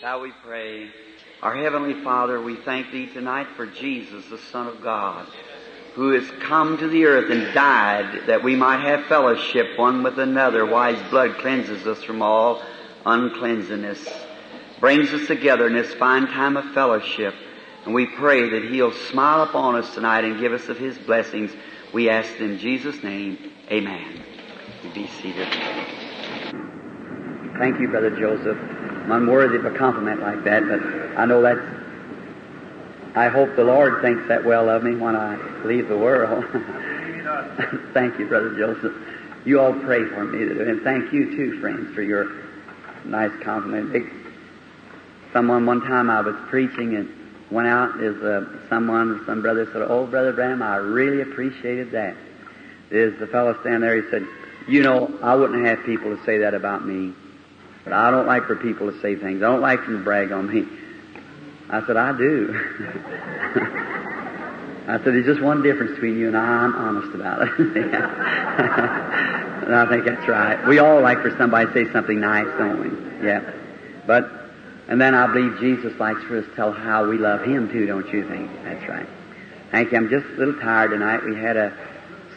Shall we pray? Our Heavenly Father, we thank Thee tonight for Jesus, the Son of God, who has come to the earth and died that we might have fellowship one with another, why His blood cleanses us from all uncleanliness, brings us together in this fine time of fellowship. And we pray that He'll smile upon us tonight and give us of His blessings. We ask in Jesus' name, Amen. Be seated. Thank you, Brother Joseph. I'm unworthy of a compliment like that, but I know that's. I hope the Lord thinks that well of me when I leave the world. thank you, Brother Joseph. You all pray for me, and thank you too, friends, for your nice compliment. Someone one time I was preaching and went out is uh, someone, some brother said, "Oh, Brother Branham, I really appreciated that." There's the fellow standing there. He said, "You know, I wouldn't have people to say that about me." But I don't like for people to say things. I don't like them to brag on me. I said, I do. I said, there's just one difference between you and I. I'm honest about it. and I think that's right. We all like for somebody to say something nice, don't we? Yeah. But, and then I believe Jesus likes for us to tell how we love Him too, don't you think? That's right. Thank you. I'm just a little tired tonight. We had a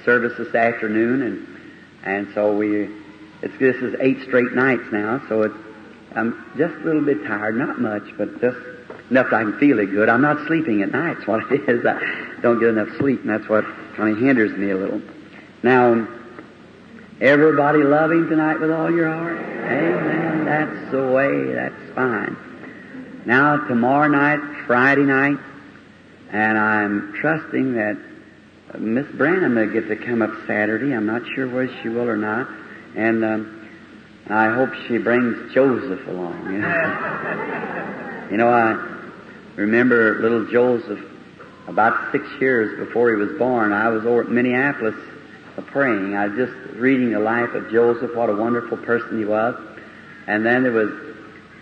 service this afternoon and, and so we, it's, this is eight straight nights now, so it's, I'm just a little bit tired, not much, but just enough that I can feel it good. I'm not sleeping at night, what it is. I don't get enough sleep, and that's what kind of hinders me a little. Now, everybody Him tonight with all your heart? Amen. That's the way, that's fine. Now, tomorrow night, Friday night, and I'm trusting that Miss Branham will get to come up Saturday. I'm not sure whether she will or not. And um, I hope she brings Joseph along. You know? you know, I remember little Joseph about six years before he was born. I was over at Minneapolis praying. I was just reading the life of Joseph, what a wonderful person he was. And then there was,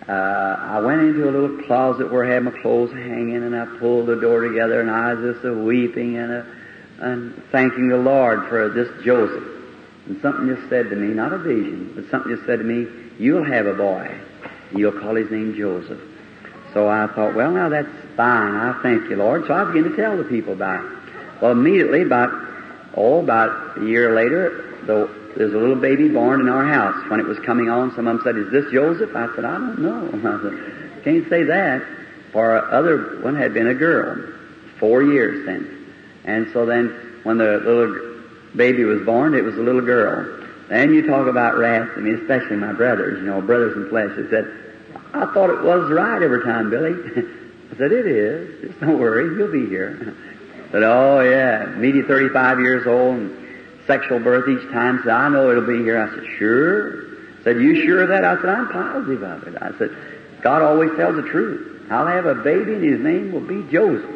uh, I went into a little closet where I had my clothes hanging, and I pulled the door together, and I was just a weeping and, a, and thanking the Lord for this Joseph. And something just said to me, not a vision, but something just said to me, you'll have a boy. You'll call his name Joseph. So I thought, well, now that's fine. I thank you, Lord. So I began to tell the people about it. Well, immediately, about, oh, about a year later, the, there's a little baby born in our house. When it was coming on, some of them said, is this Joseph? I said, I don't know. I said, can't say that. For our other one had been a girl, four years since. And so then, when the little baby was born, it was a little girl. And you talk about wrath to me, especially my brothers, you know, brothers in flesh. They said, I thought it was right every time, Billy. I said, it is. Just don't worry, you'll be here. I said, oh yeah, meaty 35 years old and sexual birth each time. Said, I know it'll be here. I said, sure. I said, you sure of that? I said, I'm positive of it. I said, God always tells the truth. I'll have a baby and his name will be Joseph.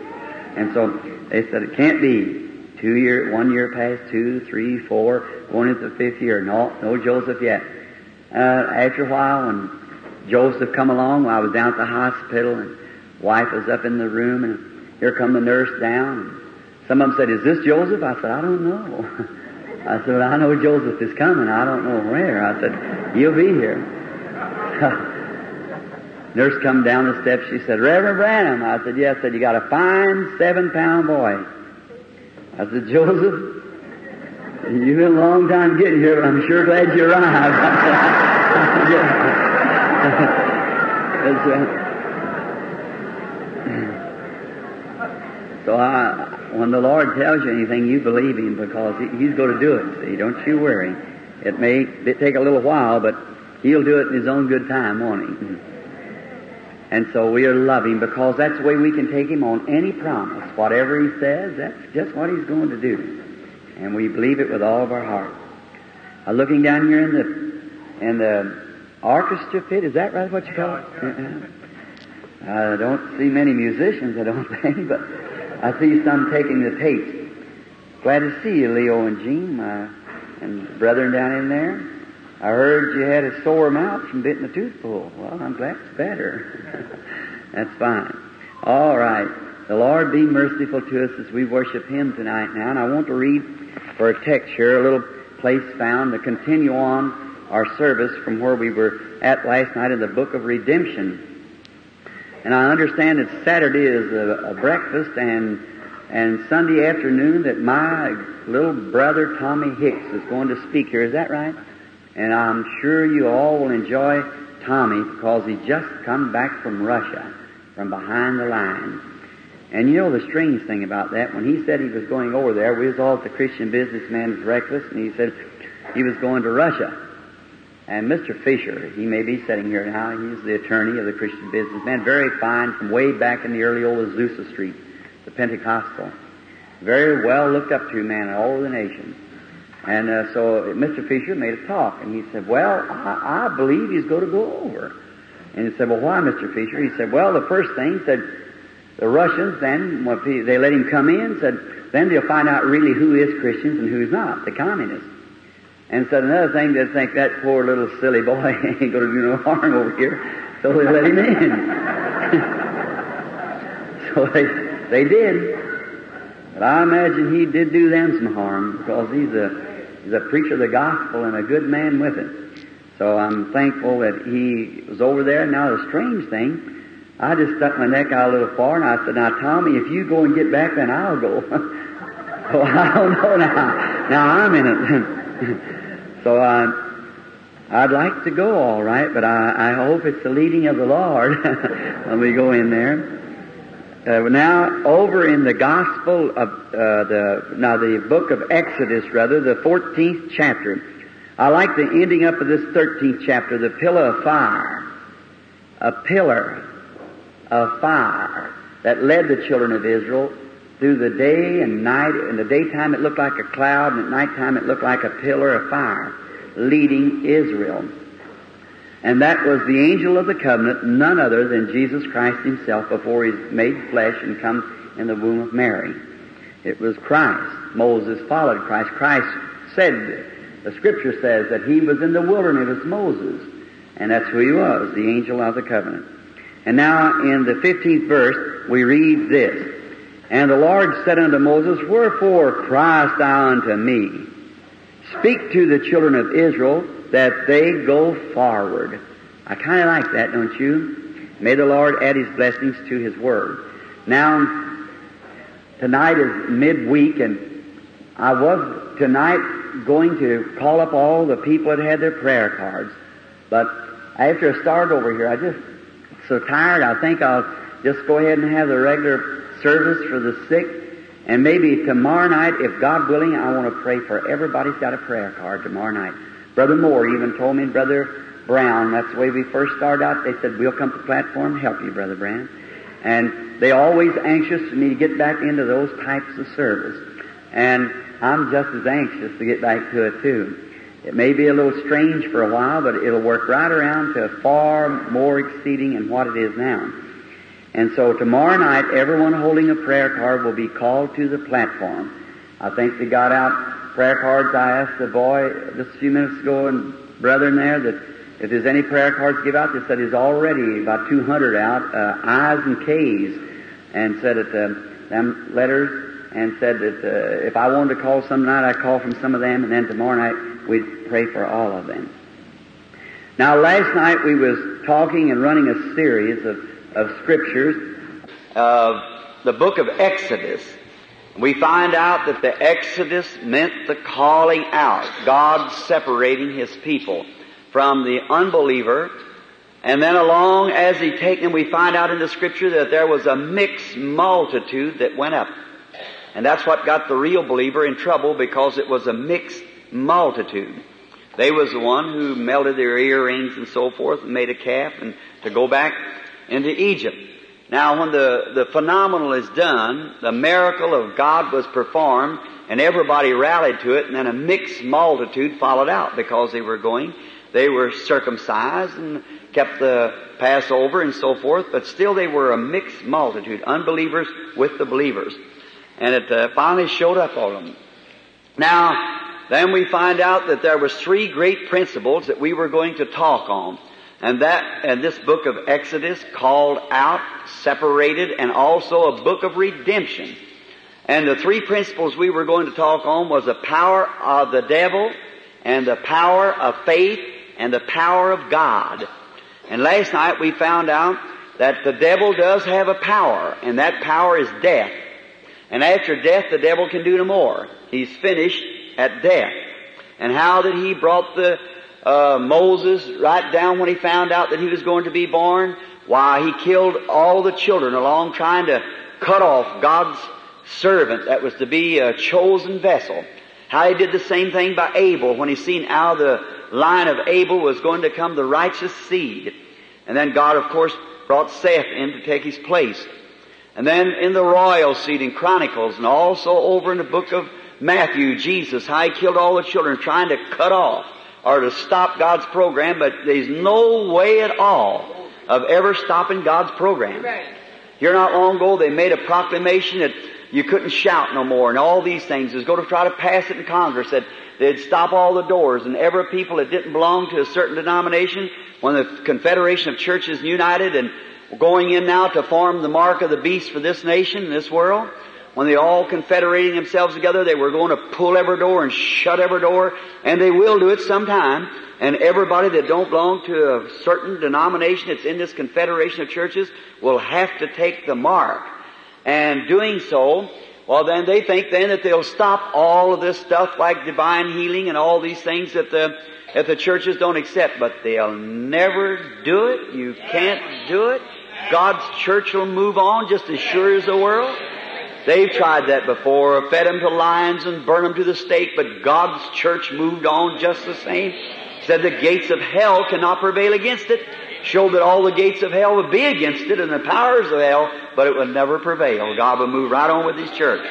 And so they said, it can't be. Two year, one year passed, two, three, four, going into the fifth year. No, no Joseph yet. Uh, after a while, when Joseph come along, I was down at the hospital, and wife was up in the room, and here come the nurse down. Some of them said, "Is this Joseph?" I said, "I don't know." I said, "I know Joseph is coming. I don't know where." I said, "He'll be here." nurse come down the steps. She said, "Reverend Branham." I said, "Yes." said, "You got a fine seven-pound boy." I said, Joseph, you've been a long time getting here, but I'm sure glad you arrived. so I, when the Lord tells you anything, you believe Him because He's going to do it. See, don't you worry. It may take a little while, but He'll do it in His own good time, won't He? And so we are loving because that's the way we can take Him on any promise. Whatever He says, that's just what He's going to do. And we believe it with all of our heart. Uh, looking down here in the, in the orchestra pit, is that right what you call it? I don't see many musicians, I don't think, but I see some taking the tapes. Glad to see you, Leo and Gene, my, and brethren down in there. I heard you had a sore mouth from bitten a tooth pull. Well, I'm glad it's better. That's fine. All right. The Lord be merciful to us as we worship Him tonight now. And I want to read for a text here, a little place found to continue on our service from where we were at last night in the book of redemption. And I understand that Saturday is a, a breakfast and and Sunday afternoon that my little brother Tommy Hicks is going to speak here. Is that right? And I'm sure you all will enjoy Tommy because he just come back from Russia, from behind the lines. And you know the strange thing about that, when he said he was going over there, we was all the Christian businessman's breakfast, and he said he was going to Russia. And Mr. Fisher, he may be sitting here now, he's the attorney of the Christian businessman, very fine from way back in the early old Azusa Street, the Pentecostal. Very well looked up to man in all over the nation. And uh, so Mr. Fisher made a talk, and he said, well, I, I believe he's going to go over. And he said, well, why, Mr. Fisher? He said, well, the first thing, said, the Russians then, when they let him come in, said, then they'll find out really who is Christians and who's not, the communists. And said another thing, they think that poor little silly boy ain't going to do no harm over here, so they let him in. so they, they did. But I imagine he did do them some harm because he's a, a preacher of the gospel and a good man with it. So I'm thankful that he was over there. Now the strange thing, I just stuck my neck out a little far and I said, now Tommy, if you go and get back, then I'll go. so I don't know now. Now I'm in it. so I, I'd like to go all right, but I, I hope it's the leading of the Lord when we go in there. Uh, now, over in the Gospel of uh, the now the book of Exodus, rather the 14th chapter, I like the ending up of this 13th chapter, the pillar of fire, a pillar of fire that led the children of Israel through the day and night. In the daytime, it looked like a cloud, and at nighttime, it looked like a pillar of fire, leading Israel. And that was the angel of the covenant, none other than Jesus Christ himself before he made flesh and come in the womb of Mary. It was Christ. Moses followed Christ. Christ said, the scripture says that he was in the wilderness as Moses. And that's who he was, the angel of the covenant. And now in the 15th verse, we read this. And the Lord said unto Moses, Wherefore criest thou unto me? Speak to the children of Israel that they go forward. I kind of like that, don't you? May the Lord add His blessings to His Word. Now, tonight is midweek, and I was tonight going to call up all the people that had their prayer cards. But after I started over here, I just so tired. I think I'll just go ahead and have the regular service for the sick. And maybe tomorrow night, if God willing, I want to pray for everybody's got a prayer card tomorrow night. Brother Moore even told me, Brother Brown, that's the way we first started out. They said, we'll come to the platform help you, Brother Brown. And they always anxious for me to get back into those types of service. And I'm just as anxious to get back to it too. It may be a little strange for a while, but it'll work right around to far more exceeding in what it is now. And so tomorrow night, everyone holding a prayer card will be called to the platform. I think they got out prayer cards. I asked the boy just a few minutes ago and brethren there that if there's any prayer cards give out, they said there's already about 200 out, uh, I's and K's, and said that uh, them letters, and said that uh, if I wanted to call some night, I'd call from some of them, and then tomorrow night we'd pray for all of them. Now, last night we was talking and running a series of, of scriptures of the book of Exodus. We find out that the Exodus meant the calling out, God separating His people from the unbeliever. And then along as He taken them, we find out in the scripture that there was a mixed multitude that went up. And that's what got the real believer in trouble because it was a mixed multitude. They was the one who melted their earrings and so forth and made a calf and to go back into Egypt. Now when the, the phenomenal is done, the miracle of God was performed and everybody rallied to it and then a mixed multitude followed out because they were going, they were circumcised and kept the Passover and so forth, but still they were a mixed multitude, unbelievers with the believers. And it uh, finally showed up on them. Now, then we find out that there was three great principles that we were going to talk on. And that, and this book of Exodus called out, separated, and also a book of redemption. And the three principles we were going to talk on was the power of the devil, and the power of faith, and the power of God. And last night we found out that the devil does have a power, and that power is death. And after death, the devil can do no more. He's finished at death. And how that he brought the uh, Moses right down when he found out that he was going to be born? Why, he killed all the children along trying to cut off God's servant that was to be a chosen vessel. How he did the same thing by Abel when he seen how the line of Abel was going to come the righteous seed. And then God, of course, brought Seth in to take his place. And then in the royal seed in Chronicles and also over in the book of Matthew, Jesus, how he killed all the children trying to cut off or to stop God's program, but there's no way at all of ever stopping God's program. Here not long ago they made a proclamation that you couldn't shout no more and all these things. Was going to try to pass it in Congress that they'd stop all the doors and every people that didn't belong to a certain denomination when the Confederation of Churches united and going in now to form the mark of the beast for this nation, this world, when they all confederating themselves together, they were going to pull every door and shut every door, and they will do it sometime. And everybody that don't belong to a certain denomination that's in this confederation of churches will have to take the mark. And doing so, well then they think then that they'll stop all of this stuff like divine healing and all these things that the that the churches don't accept, but they'll never do it. You can't do it. God's church will move on just as sure as the world. They've tried that before, fed them to lions and burned them to the stake, but God's church moved on just the same. Said the gates of hell cannot prevail against it. Showed that all the gates of hell would be against it and the powers of hell, but it would never prevail. God would move right on with His church.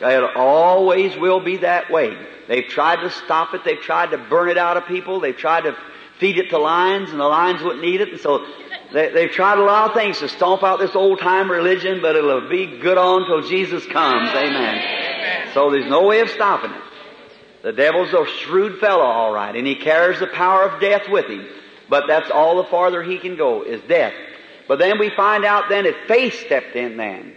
It always will be that way. They've tried to stop it. They've tried to burn it out of people. They've tried to feed it to lions, and the lions wouldn't eat it. And so they, they've tried a lot of things to stomp out this old time religion, but it'll be good on till Jesus comes. Amen. So there's no way of stopping it. The devil's a shrewd fellow, all right, and he carries the power of death with him. But that's all the farther he can go is death. But then we find out then that faith stepped in then.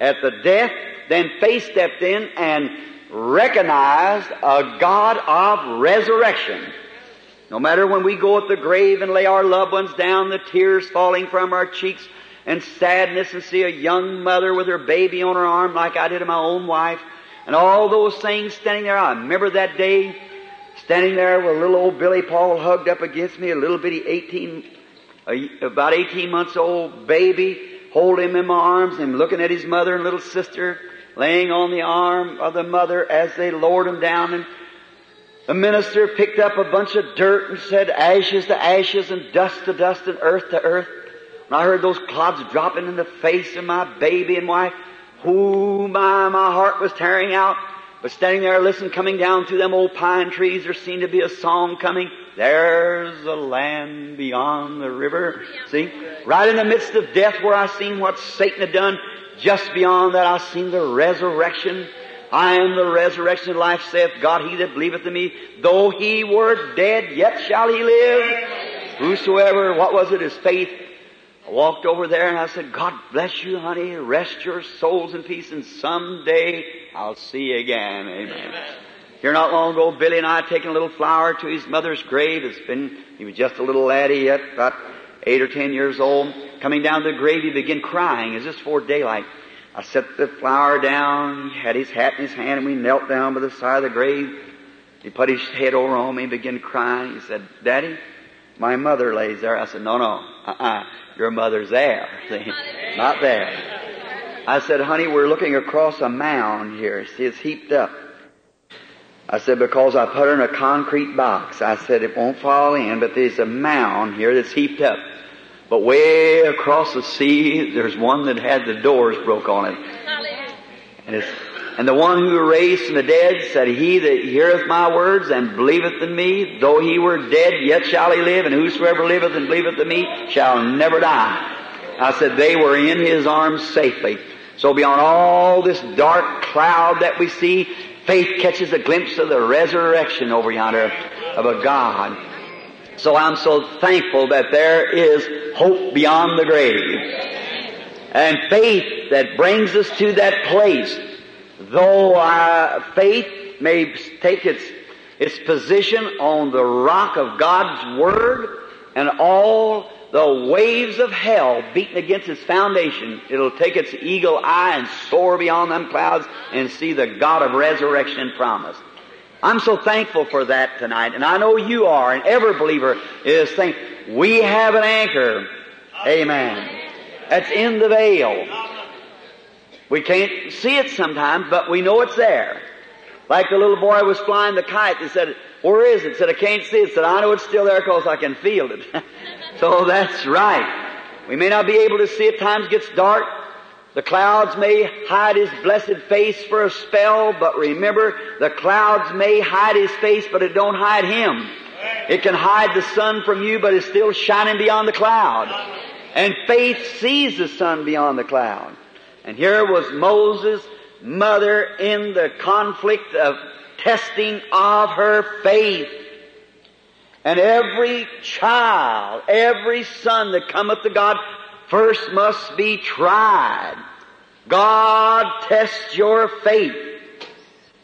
At the death, then faith stepped in and recognized a God of resurrection. No matter when we go at the grave and lay our loved ones down, the tears falling from our cheeks and sadness and see a young mother with her baby on her arm like I did of my own wife and all those things standing there. I remember that day standing there with little old Billy Paul hugged up against me, a little bitty 18, about 18 months old baby, holding him in my arms and looking at his mother and little sister laying on the arm of the mother as they lowered him down and the minister picked up a bunch of dirt and said ashes to ashes and dust to dust and earth to earth. When I heard those clods dropping in the face of my baby and wife, who my, my heart was tearing out. But standing there listen, coming down through them old pine trees, there seemed to be a song coming. There's a land beyond the river. See? Right in the midst of death where I seen what Satan had done, just beyond that I seen the resurrection. I am the resurrection of life, saith God, he that believeth in me, though he were dead, yet shall he live. Whosoever, what was it, his faith I walked over there and I said, God bless you, honey. Rest your souls in peace and someday I'll see you again. Amen. Amen. Here not long ago, Billy and I taken a little flower to his mother's grave. It's been, he was just a little laddie yet, about eight or ten years old. Coming down to the grave, he began crying as just for daylight. I set the flower down, he had his hat in his hand, and we knelt down by the side of the grave. He put his head over on me and began crying. He said, Daddy, my mother lays there. I said, no, no, uh-uh. Your mother's there. See? Not there. I said, honey, we're looking across a mound here. See, it's heaped up. I said, because I put her in a concrete box. I said, it won't fall in, but there's a mound here that's heaped up. But way across the sea, there's one that had the doors broke on it. And and the one who raised from the dead said, He that heareth my words and believeth in me, though he were dead, yet shall he live, and whosoever liveth and believeth in me shall never die. I said, they were in his arms safely. So beyond all this dark cloud that we see, faith catches a glimpse of the resurrection over yonder of a God. So I'm so thankful that there is hope beyond the grave. And faith that brings us to that place though our faith may take its its position on the rock of God's Word and all the waves of hell beating against its foundation, it'll take its eagle eye and soar beyond them clouds and see the God of resurrection and promise. I'm so thankful for that tonight, and I know you are, and every believer is thankful. We have an anchor. Amen. That's in the veil. We can't see it sometimes, but we know it's there. Like the little boy was flying the kite, they said, where is it? Said, I can't see it. Said, I know it's still there because I can feel it. so that's right. We may not be able to see it. Times gets dark. The clouds may hide His blessed face for a spell, but remember, the clouds may hide His face, but it don't hide Him. It can hide the sun from you, but it's still shining beyond the cloud. And faith sees the sun beyond the cloud. And here was Moses' mother in the conflict of testing of her faith. And every child, every son that cometh to God first must be tried. God tests your faith.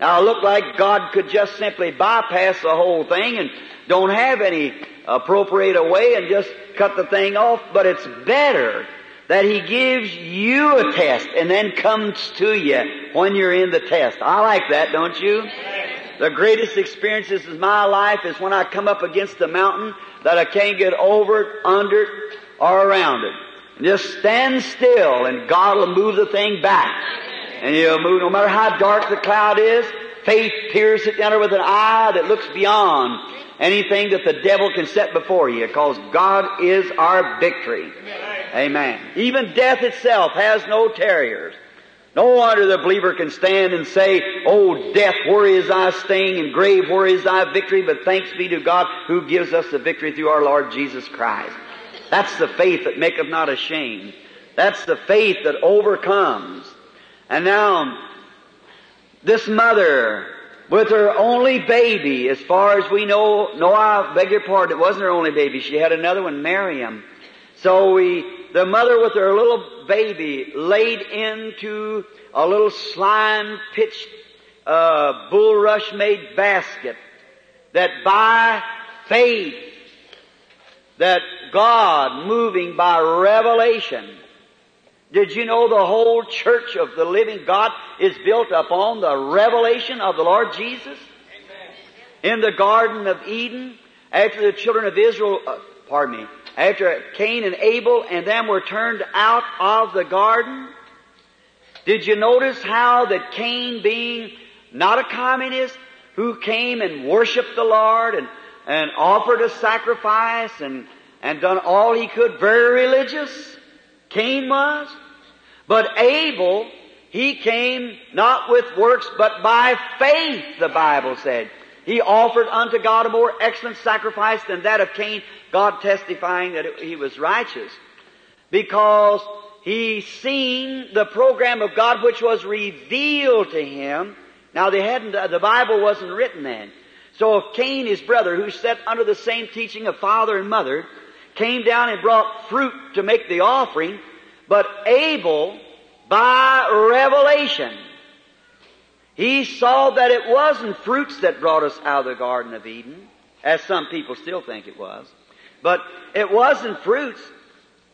Now it looked like God could just simply bypass the whole thing and don't have any appropriate way and just cut the thing off, but it's better that He gives you a test and then comes to you when you're in the test. I like that, don't you? The greatest experiences in my life is when I come up against a mountain that I can't get over under or around it. Just stand still and God will move the thing back. And He'll move, no matter how dark the cloud is, faith peers it down with an eye that looks beyond anything that the devil can set before you, because God is our victory. Amen. Even death itself has no terriers. No wonder the believer can stand and say, Oh, death, where is thy sting? And grave, where is thy victory? But thanks be to God who gives us the victory through our Lord Jesus Christ. That's the faith that maketh not ashamed. That's the faith that overcomes. And now, this mother, with her only baby, as far as we know, no, I beg your pardon, it wasn't her only baby. She had another one, Miriam. So we, the mother with her little baby laid into a little slime pitched, uh, bulrush made basket that by faith, that God moving by revelation, did you know the whole church of the living God is built upon the revelation of the Lord Jesus? In the Garden of Eden, after the children of Israel, uh, pardon me, after Cain and Abel and them were turned out of the garden, did you notice how that Cain being not a communist, who came and worshiped the Lord and, and offered a sacrifice and, and done all he could, very religious, Cain was. But Abel, he came not with works, but by faith, the Bible said. He offered unto God a more excellent sacrifice than that of Cain, God testifying that he was righteous. Because he seen the program of God which was revealed to him. Now they hadn't, uh, the Bible wasn't written then. So if Cain, his brother, who sat under the same teaching of father and mother, came down and brought fruit to make the offering, but Abel, by revelation, he saw that it wasn't fruits that brought us out of the Garden of Eden, as some people still think it was. But it wasn't fruits.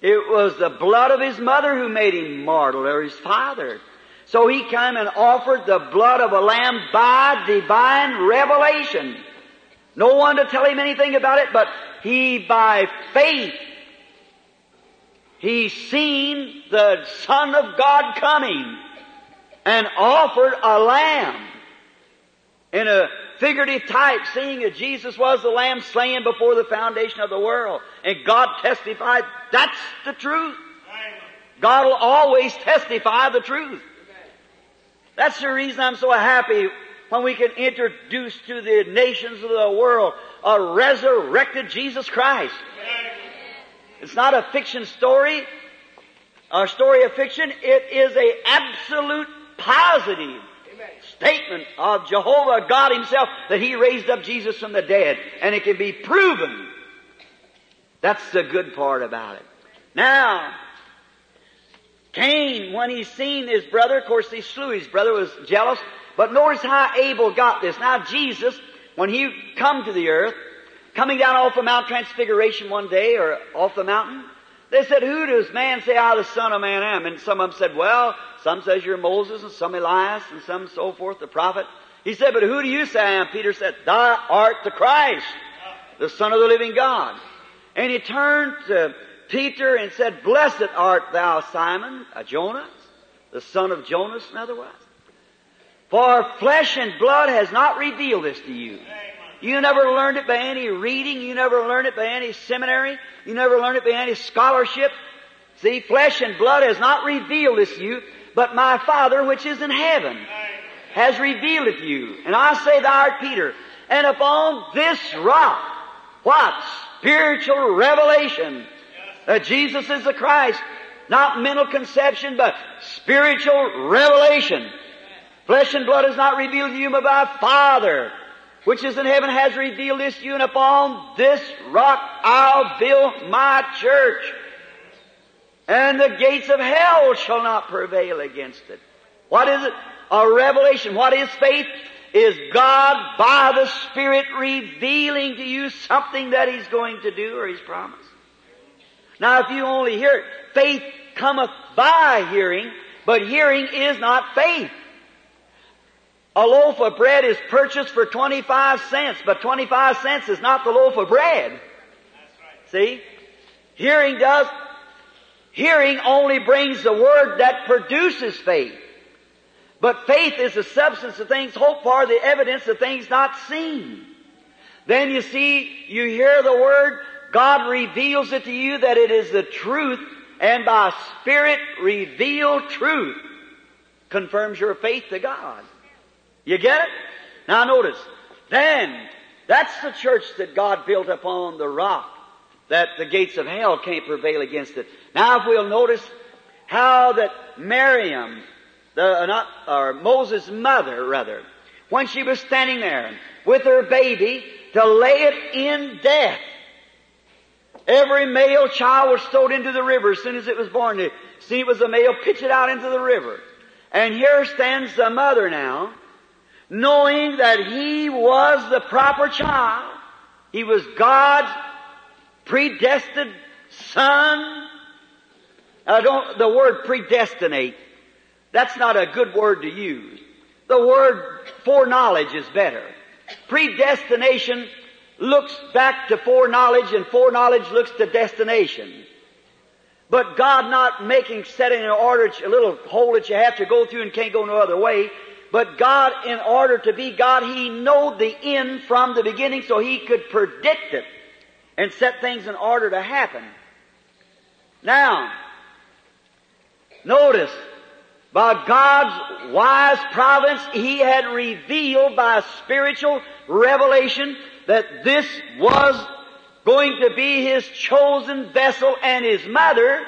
It was the blood of his mother who made him mortal, or his father. So he came and offered the blood of a lamb by divine revelation. No one to tell him anything about it, but he by faith he seen the Son of God coming and offered a lamb in a figurative type, seeing that Jesus was the lamb slain before the foundation of the world. And God testified, that's the truth. God will always testify the truth. That's the reason I'm so happy when we can introduce to the nations of the world a resurrected Jesus Christ. It's not a fiction story, a story of fiction. It is a absolute positive statement of Jehovah God Himself that He raised up Jesus from the dead. And it can be proven. That's the good part about it. Now, Cain, when he seen his brother, of course he slew his brother, was jealous. But notice how Abel got this. Now Jesus, when he come to the earth, coming down off of Mount Transfiguration one day or off the mountain, they said, who does man say I the son of man am? And some of them said, well, some says you're Moses and some Elias and some so forth, the prophet. He said, but who do you say I am? Peter said, thou art the Christ, the son of the living God. And he turned to Peter and said, blessed art thou Simon, a Jonas, the son of Jonas in other words. For flesh and blood has not revealed this to you. You never learned it by any reading. You never learned it by any seminary. You never learned it by any scholarship. See, flesh and blood has not revealed this to you, but my Father which is in heaven has revealed it to you. And I say thou art Peter. And upon this rock, what? Spiritual revelation that Jesus is the Christ. Not mental conception, but spiritual revelation. Flesh and blood has not revealed to you, but my Father which is in heaven has revealed this to you, and upon this rock I'll build my church. And the gates of hell shall not prevail against it. What is it? A revelation. What is faith? Is God by the Spirit revealing to you something that He's going to do or He's promised. Now if you only hear it, faith cometh by hearing, but hearing is not faith. A loaf of bread is purchased for 25 cents, but 25 cents is not the loaf of bread. Right. See? Hearing does, hearing only brings the word that produces faith. But faith is the substance of things hoped for, the evidence of things not seen. Then you see, you hear the word, God reveals it to you that it is the truth, and by Spirit revealed truth confirms your faith to God. You get it? Now notice, then, that's the church that God built upon the rock, that the gates of hell can't prevail against it. Now if we'll notice how that Miriam, the, uh, not, or Moses' mother rather, when she was standing there with her baby to lay it in death, every male child was thrown into the river as soon as it was born. See it was a male, pitch it out into the river. And here stands the mother now, knowing that he was the proper child. He was God's predestined son. I don't, the word predestinate, that's not a good word to use. The word foreknowledge is better. Predestination looks back to foreknowledge and foreknowledge looks to destination. But God not making, setting an order, a little hole that you have to go through and can't go no other way. But God, in order to be God, He knowed the end from the beginning so He could predict it and set things in order to happen. Now, notice, by God's wise providence, He had revealed by spiritual revelation that this was going to be His chosen vessel and His mother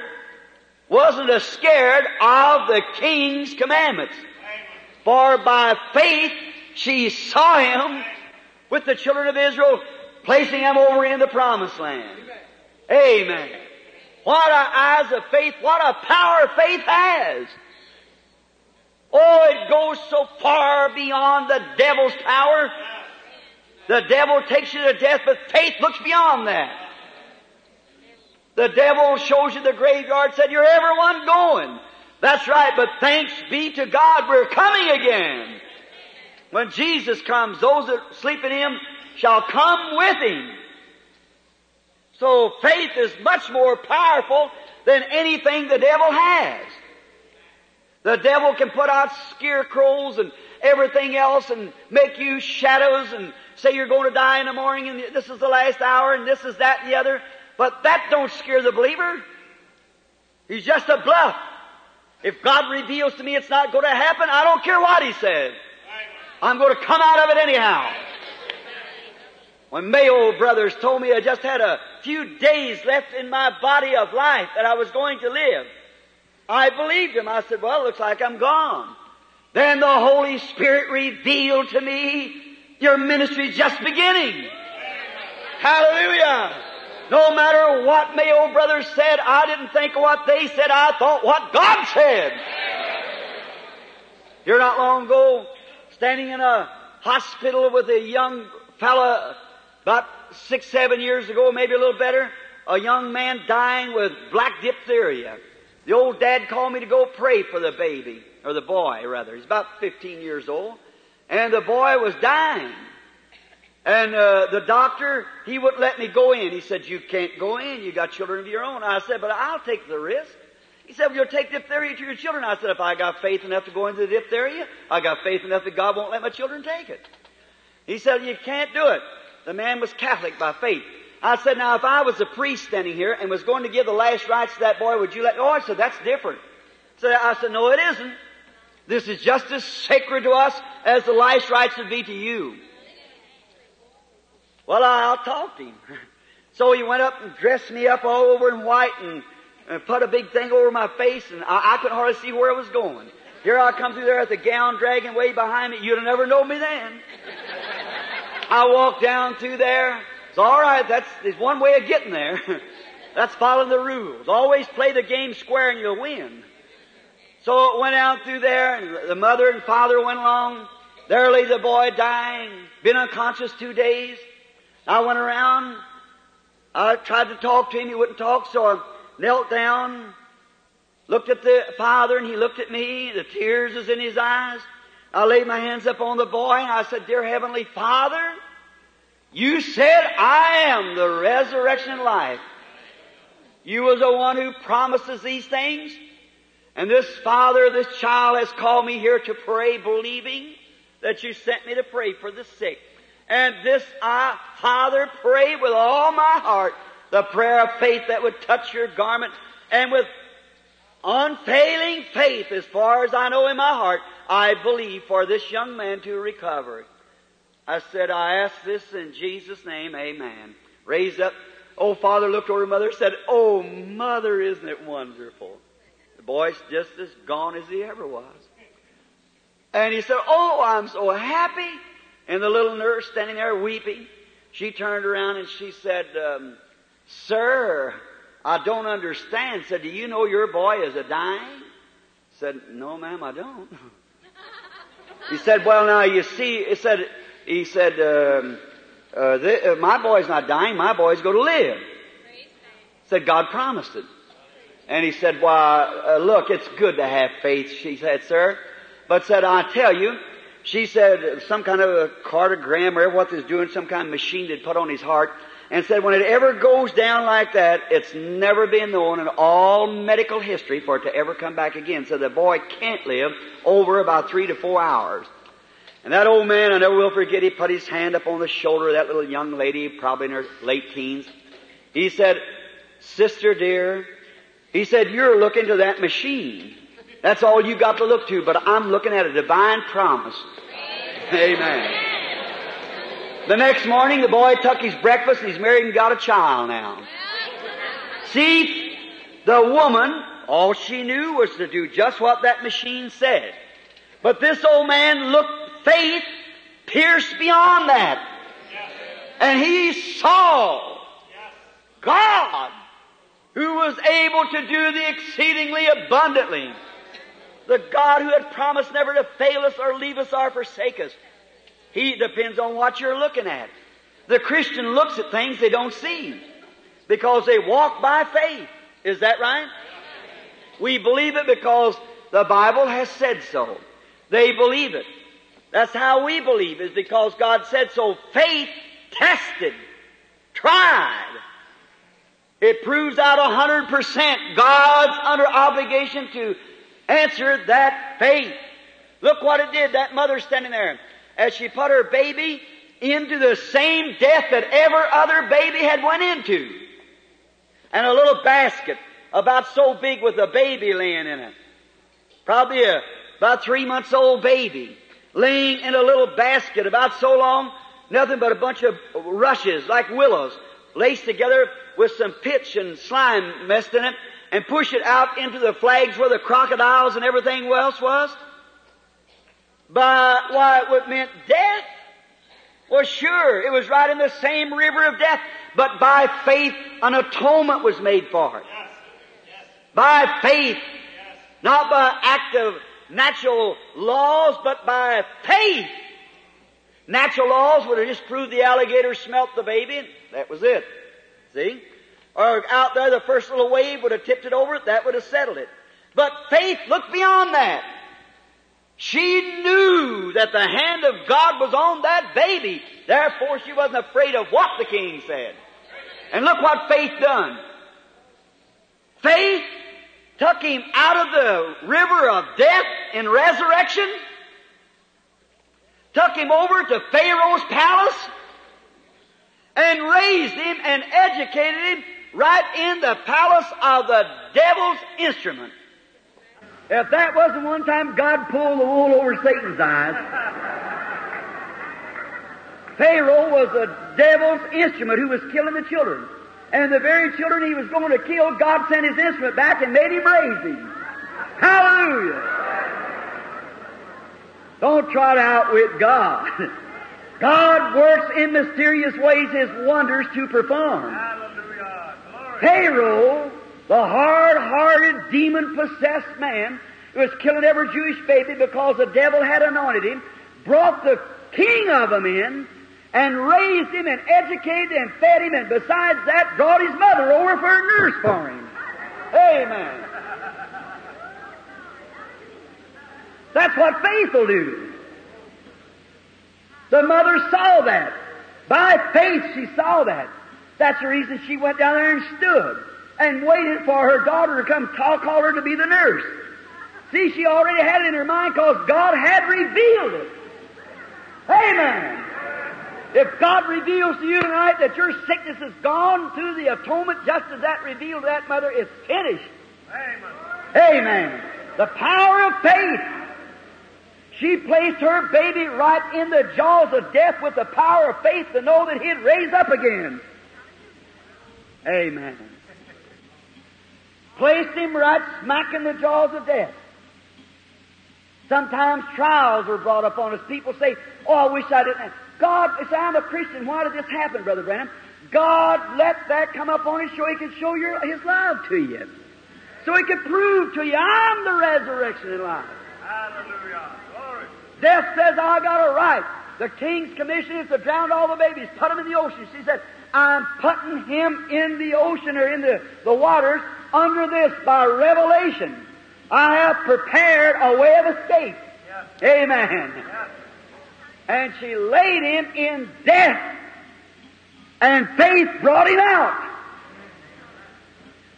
wasn't a scared of the King's commandments. For by faith she saw him with the children of Israel, placing him over in the promised land. Amen. What a eyes of faith, what a power faith has. Oh, it goes so far beyond the devil's power. The devil takes you to death, but faith looks beyond that. The devil shows you the graveyard, said, you're everyone going. That's right, but thanks be to God, we're coming again. When Jesus comes, those that sleep in Him shall come with Him. So faith is much more powerful than anything the devil has. The devil can put out scarecrows and everything else and make you shadows and say you're going to die in the morning and this is the last hour and this is that and the other. But that don't scare the believer. He's just a bluff. If God reveals to me it's not going to happen, I don't care what He says. I'm going to come out of it anyhow. When Mayo brothers told me I just had a few days left in my body of life that I was going to live, I believed him. I said, well, it looks like I'm gone. Then the Holy Spirit revealed to me, your ministry is just beginning. Hallelujah. No matter what Mayo Brothers said, I didn't think what they said, I thought what God said. Here not long ago, standing in a hospital with a young fella about six, seven years ago, maybe a little better, a young man dying with black diphtheria. The old dad called me to go pray for the baby, or the boy rather. He's about 15 years old. And the boy was dying. And uh, the doctor, he wouldn't let me go in. He said, you can't go in. You got children of your own. I said, but I'll take the risk. He said, well, you'll take diphtheria to your children. I said, if I got faith enough to go into the diphtheria, I got faith enough that God won't let my children take it. He said, you can't do it. The man was Catholic by faith. I said, now if I was a priest standing here and was going to give the last rites to that boy, would you let, oh, I said, that's different. So I said, no, it isn't. This is just as sacred to us as the last rites would be to you. Well, I'll talk to him. So he went up and dressed me up all over in white and, and put a big thing over my face and I, I couldn't hardly see where it was going. Here I come through there with the gown dragging way behind me. You'd have never known me then. I walked down through there. It's alright, that's, there's one way of getting there. that's following the rules. Always play the game square and you'll win. So it went out through there and the mother and father went along. There lay the boy dying, been unconscious two days. I went around. I tried to talk to him. He wouldn't talk, so I knelt down, looked at the father, and he looked at me. The tears was in his eyes. I laid my hands up on the boy, and I said, Dear Heavenly Father, you said I am the resurrection and life. You was the one who promises these things. And this father, this child has called me here to pray, believing that you sent me to pray for the sick. And this I, Father, pray with all my heart the prayer of faith that would touch your garment and with unfailing faith as far as I know in my heart, I believe for this young man to recover. I said, I ask this in Jesus' name, amen. Raised up. Oh, father looked over mother said, Oh, mother, isn't it wonderful? The boy's just as gone as he ever was. And he said, Oh, I'm so happy. And the little nurse standing there weeping, she turned around and she said, um, Sir, I don't understand. Said, Do you know your boy is a dying? Said, No, ma'am, I don't. he said, Well, now you see, he said, he said, um, uh, the, uh, My boy's not dying, my boy's going to live. Said, God promised it. And he said, Well, uh, look, it's good to have faith, she said, Sir. But said, I tell you, she said some kind of a cardiogram or what is doing, some kind of machine they'd put on his heart, and said when it ever goes down like that, it's never been known in all medical history for it to ever come back again. So the boy can't live over about three to four hours. And that old man, I never will forget, he put his hand up on the shoulder of that little young lady, probably in her late teens. He said, Sister dear, he said, you're looking to that machine. That's all you got to look to, but I'm looking at a divine promise. Amen. The next morning, the boy took his breakfast and he's married and got a child now. See, the woman, all she knew was to do just what that machine said. But this old man looked faith pierced beyond that. And he saw God who was able to do the exceedingly abundantly the God who had promised never to fail us or leave us or forsake us. He depends on what you're looking at. The Christian looks at things they don't see because they walk by faith. Is that right? We believe it because the Bible has said so. They believe it. That's how we believe is because God said so. Faith tested, tried. It proves out a hundred percent God's under obligation to answered that faith. Look what it did, that mother standing there. As she put her baby into the same death that ever other baby had went into. And a little basket about so big with a baby laying in it. Probably a about three months old baby laying in a little basket about so long, nothing but a bunch of rushes like willows laced together with some pitch and slime messed in it and push it out into the flags where the crocodiles and everything else was? But why, it meant death. Well, sure, it was right in the same river of death, but by faith an atonement was made for it. Yes. Yes. By faith, yes. not by act of natural laws, but by faith. Natural laws would have just proved the alligator smelt the baby, that was it. See? Or out there, the first little wave would have tipped it over, that would have settled it. But faith looked beyond that. She knew that the hand of God was on that baby. Therefore, she wasn't afraid of what the king said. And look what faith done. Faith took him out of the river of death and resurrection, took him over to Pharaoh's palace, and raised him and educated him right in the palace of the devil's instrument. If that wasn't one time God pulled the wool over Satan's eyes, Pharaoh was the devil's instrument who was killing the children. And the very children he was going to kill, God sent his instrument back and made him raise him. Hallelujah! Don't try to outwit God. God works in mysterious ways His wonders to perform. Pharaoh, the hard-hearted, demon-possessed man who was killing every Jewish baby because the devil had anointed him, brought the king of them in and raised him and educated and fed him and besides that brought his mother over for a nurse for him. Amen. That's what faith will do. The mother saw that. By faith she saw that. That's the reason she went down there and stood and waited for her daughter to come call, call her to be the nurse. See, she already had it in her mind because God had revealed it. Amen. If God reveals to you tonight that your sickness is gone through the atonement, just as that revealed to that mother, it's finished. Amen. Amen. The power of faith. She placed her baby right in the jaws of death with the power of faith to know that he'd raise up again. Amen. Placed him right smack in the jaws of death. Sometimes trials are brought upon us. People say, Oh, I wish I didn't. God, say, I'm a Christian. Why did this happen, Brother Branham? God let that come upon you so He could show your, His love to you. So He could prove to you, I'm the resurrection and life. Hallelujah. Glory. Death says, I got a right. The king's commission is to drown all the babies, put them in the ocean. She said, I'm putting him in the ocean or in the, the waters under this by revelation. I have prepared a way of escape. Amen. And she laid him in death. And faith brought him out.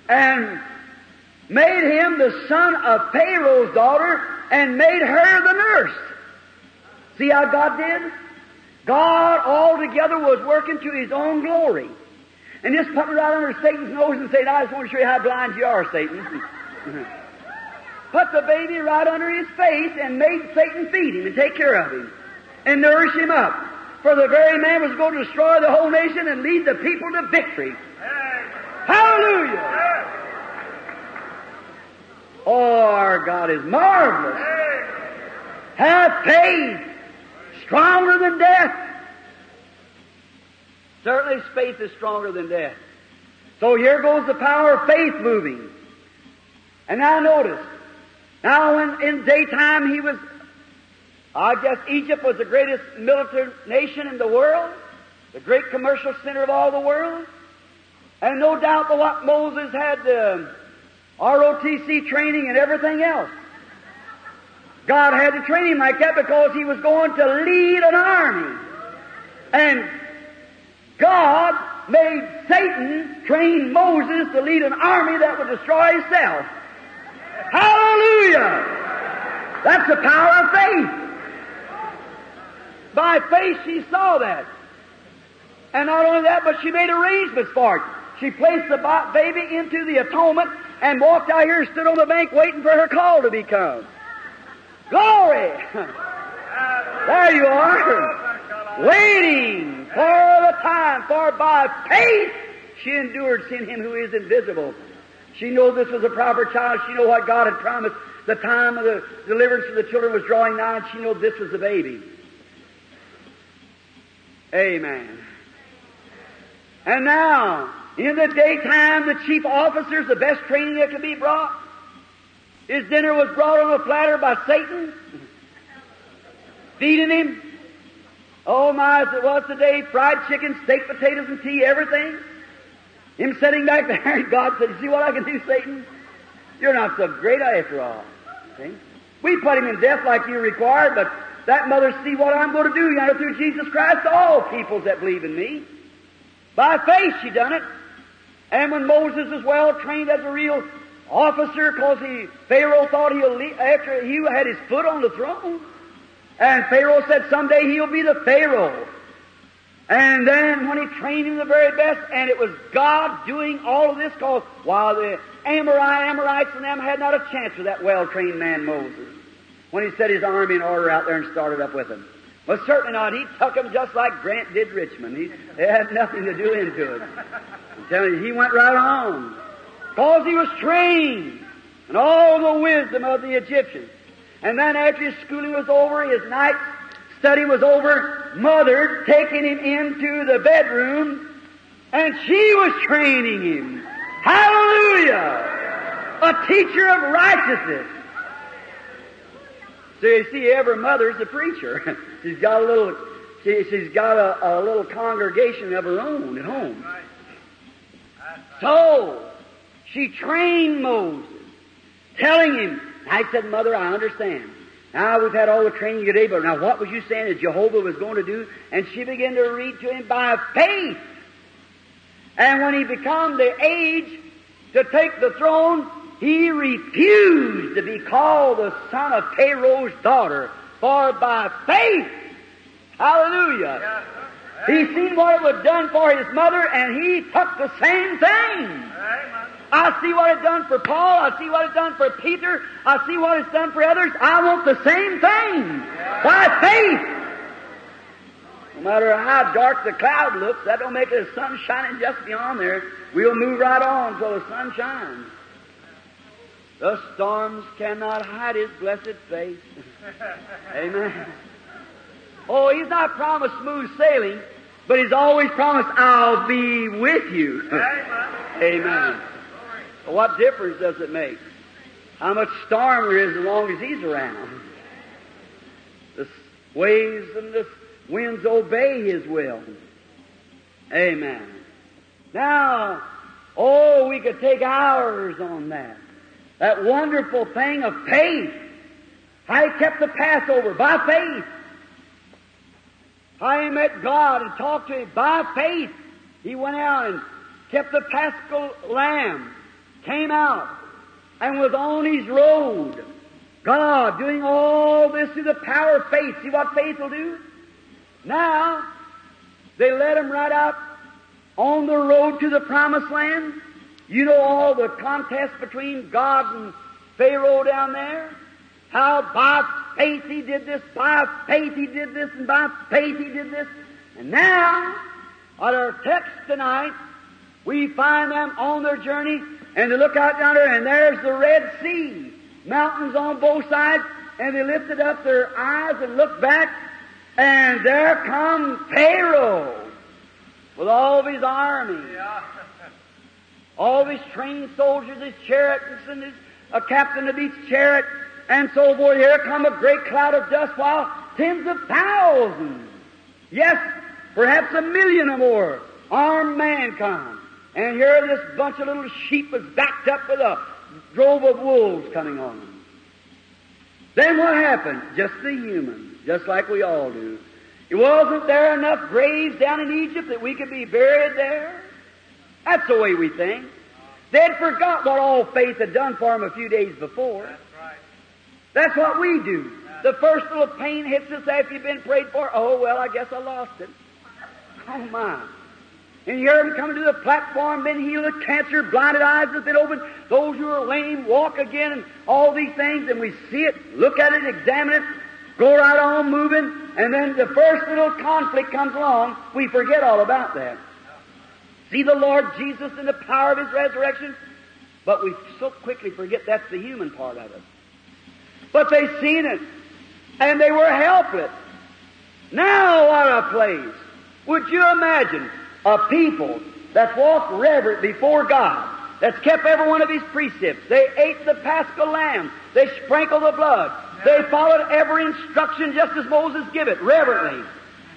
And made him the son of Pharaoh's daughter and made her the nurse. See how God did? God altogether was working to His own glory. And just put me right under Satan's nose and say, I just want to show you how blind you are, Satan. put the baby right under his face and made Satan feed him and take care of him and nourish him up. For the very man was going to destroy the whole nation and lead the people to victory. Hallelujah! Oh, our God is marvelous. Have faith, stronger than death. Certainly, faith is stronger than death. So here goes the power of faith moving. And now notice, now when in daytime he was, I guess Egypt was the greatest military nation in the world, the great commercial center of all the world. And no doubt that what Moses had the ROTC training and everything else. God had to train him like that because he was going to lead an army. And God made Satan train Moses to lead an army that would destroy himself. Hallelujah! That's the power of faith. By faith she saw that. And not only that, but she made arrangements for it. She placed the baby into the atonement and walked out here and stood on the bank waiting for her call to be come. Glory! there you are. Waiting for the time, for by faith she endured seeing him who is invisible. She knew this was a proper child. She knew what God had promised. The time of the deliverance of the children was drawing nigh, and she knew this was the baby. Amen. And now, in the daytime, the chief officers, the best training that could be brought, his dinner was brought on a platter by Satan, feeding him. Oh my, as it was today, fried chicken, steak, potatoes, and tea, everything. Him sitting back there, and God said, You see what I can do, Satan? You're not so great after all. See? We put him in death like you required, but that mother see what I'm going to do, know, through Jesus Christ all peoples that believe in me. By faith she done it. And when Moses was well trained as a real officer, because he Pharaoh thought he'll leave, after he had his foot on the throne, and Pharaoh said someday he'll be the Pharaoh. And then when he trained him the very best, and it was God doing all of this, because while the Amorite, Amorites and them had not a chance with that well-trained man Moses, when he set his army in order out there and started up with them. Well, certainly not. He took them just like Grant did Richmond. He, they had nothing to do into it. I'm telling you, he went right on. Because he was trained in all the wisdom of the Egyptians. And then after his schooling was over, his night study was over, mother taking him into the bedroom, and she was training him. Hallelujah! A teacher of righteousness. So you see, every mother's a preacher. she's got a little, she, has got a, a little congregation of her own at home. So, she trained Moses, telling him, I said, Mother, I understand. Now we've had all the training today, but now what was you saying that Jehovah was going to do? And she began to read to him by faith. And when he became the age to take the throne, he refused to be called the son of Pharaoh's daughter, for by faith, hallelujah, he seen what it was done for his mother, and he took the same thing. I see what it's done for Paul. I see what it's done for Peter. I see what it's done for others. I want the same thing. By faith. No matter how dark the cloud looks, that don't make it the sun shining just beyond there. We'll move right on till the sun shines. The storms cannot hide His blessed face. Amen. Oh, He's not promised smooth sailing, but He's always promised, I'll be with you. Amen. What difference does it make? How much storm there is as long as He's around. The waves and the winds obey His will. Amen. Now, oh, we could take hours on that. That wonderful thing of faith. He kept the Passover by faith. He met God and talked to him by faith. He went out and kept the paschal lamb, came out, and was on his road. God doing all this through the power of faith. See what faith will do? Now, they let him right out on the road to the promised land. You know all the contest between God and Pharaoh down there? How by faith he did this, by faith he did this, and by faith he did this. And now, at our text tonight, we find them on their journey, and they look out yonder, and there's the Red Sea. Mountains on both sides, and they lifted up their eyes and looked back, and there come Pharaoh with all of his army. All of his trained soldiers, his chariots, and his a captain of each chariot, and so forth. Here come a great cloud of dust, while tens of thousands, yes, perhaps a million or more, armed man come. And here this bunch of little sheep was backed up with a drove of wolves coming on them. Then what happened? Just the human, just like we all do. It wasn't there enough graves down in Egypt that we could be buried there? That's the way we think. They'd forgot what all faith had done for them a few days before. That's what we do. The first little pain hits us after you've been prayed for. Oh, well, I guess I lost it. Oh, my. And you hear them coming to the platform, been healed of cancer, blinded eyes have been opened, those who are lame walk again, and all these things, and we see it, look at it, examine it, go right on moving, and then the first little conflict comes along, we forget all about that. See the Lord Jesus in the power of His resurrection, but we so quickly forget that's the human part of it. But they seen it, and they were helpless. Now what a place! Would you imagine a people that walked reverent before God, that's kept every one of His precepts. They ate the paschal lamb. They sprinkled the blood. They followed every instruction just as Moses gave it, reverently.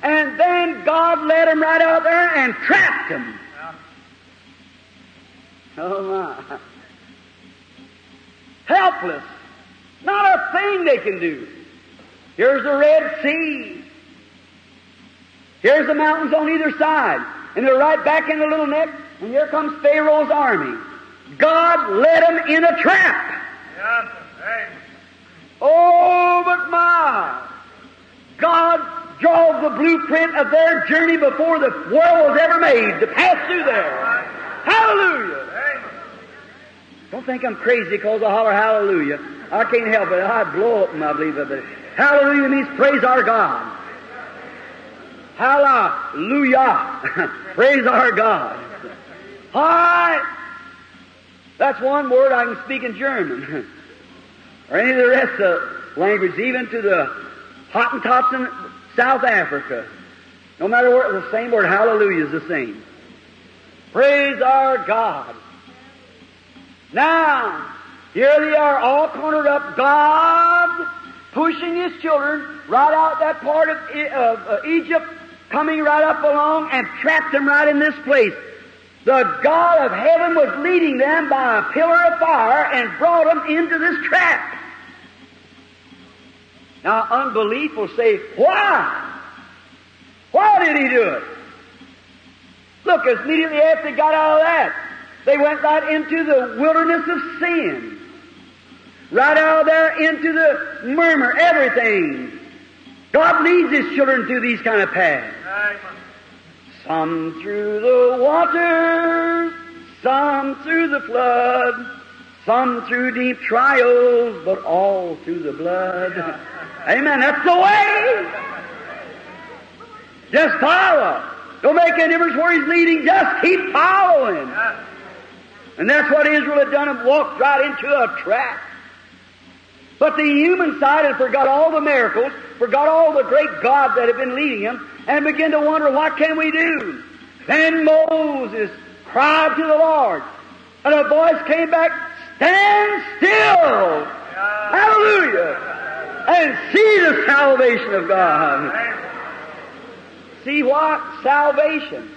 And then God led them right out there and trapped them. Oh my. Helpless. Not a thing they can do. Here's the Red Sea. Here's the mountains on either side. And they're right back in the little neck, and here comes Pharaoh's army. God led them in a trap. Amen. Oh, but my! God draws the blueprint of their journey before the world was ever made to pass through there. Hallelujah! Amen. Don't think I'm crazy because I holler hallelujah. I can't help it. I blow up my belief of it. Hallelujah means praise our God. Hallelujah. praise our God. Hi. That's one word I can speak in German. or any of the rest of the language, even to the Hottentots in South Africa. No matter what, the same word, hallelujah is the same. Praise our God. Now, here they are all cornered up. God pushing His children right out that part of, of Egypt, coming right up along and trapped them right in this place. The God of heaven was leading them by a pillar of fire and brought them into this trap. Now, unbelief will say, why? Why did He do it? Look, immediately after they got out of that, they went right into the wilderness of sin. Right out of there into the murmur, everything. God leads His children through these kind of paths. Some through the waters, some through the flood, some through deep trials, but all through the blood. Amen. That's the way. Just follow. Don't make any difference where he's leading. Just keep following. And that's what Israel had done and walked right into a trap. But the human side had forgot all the miracles, forgot all the great God that had been leading them, and began to wonder, what can we do? Then Moses cried to the Lord, and a voice came back, stand still! Hallelujah! And see the salvation of God. See what? Salvation.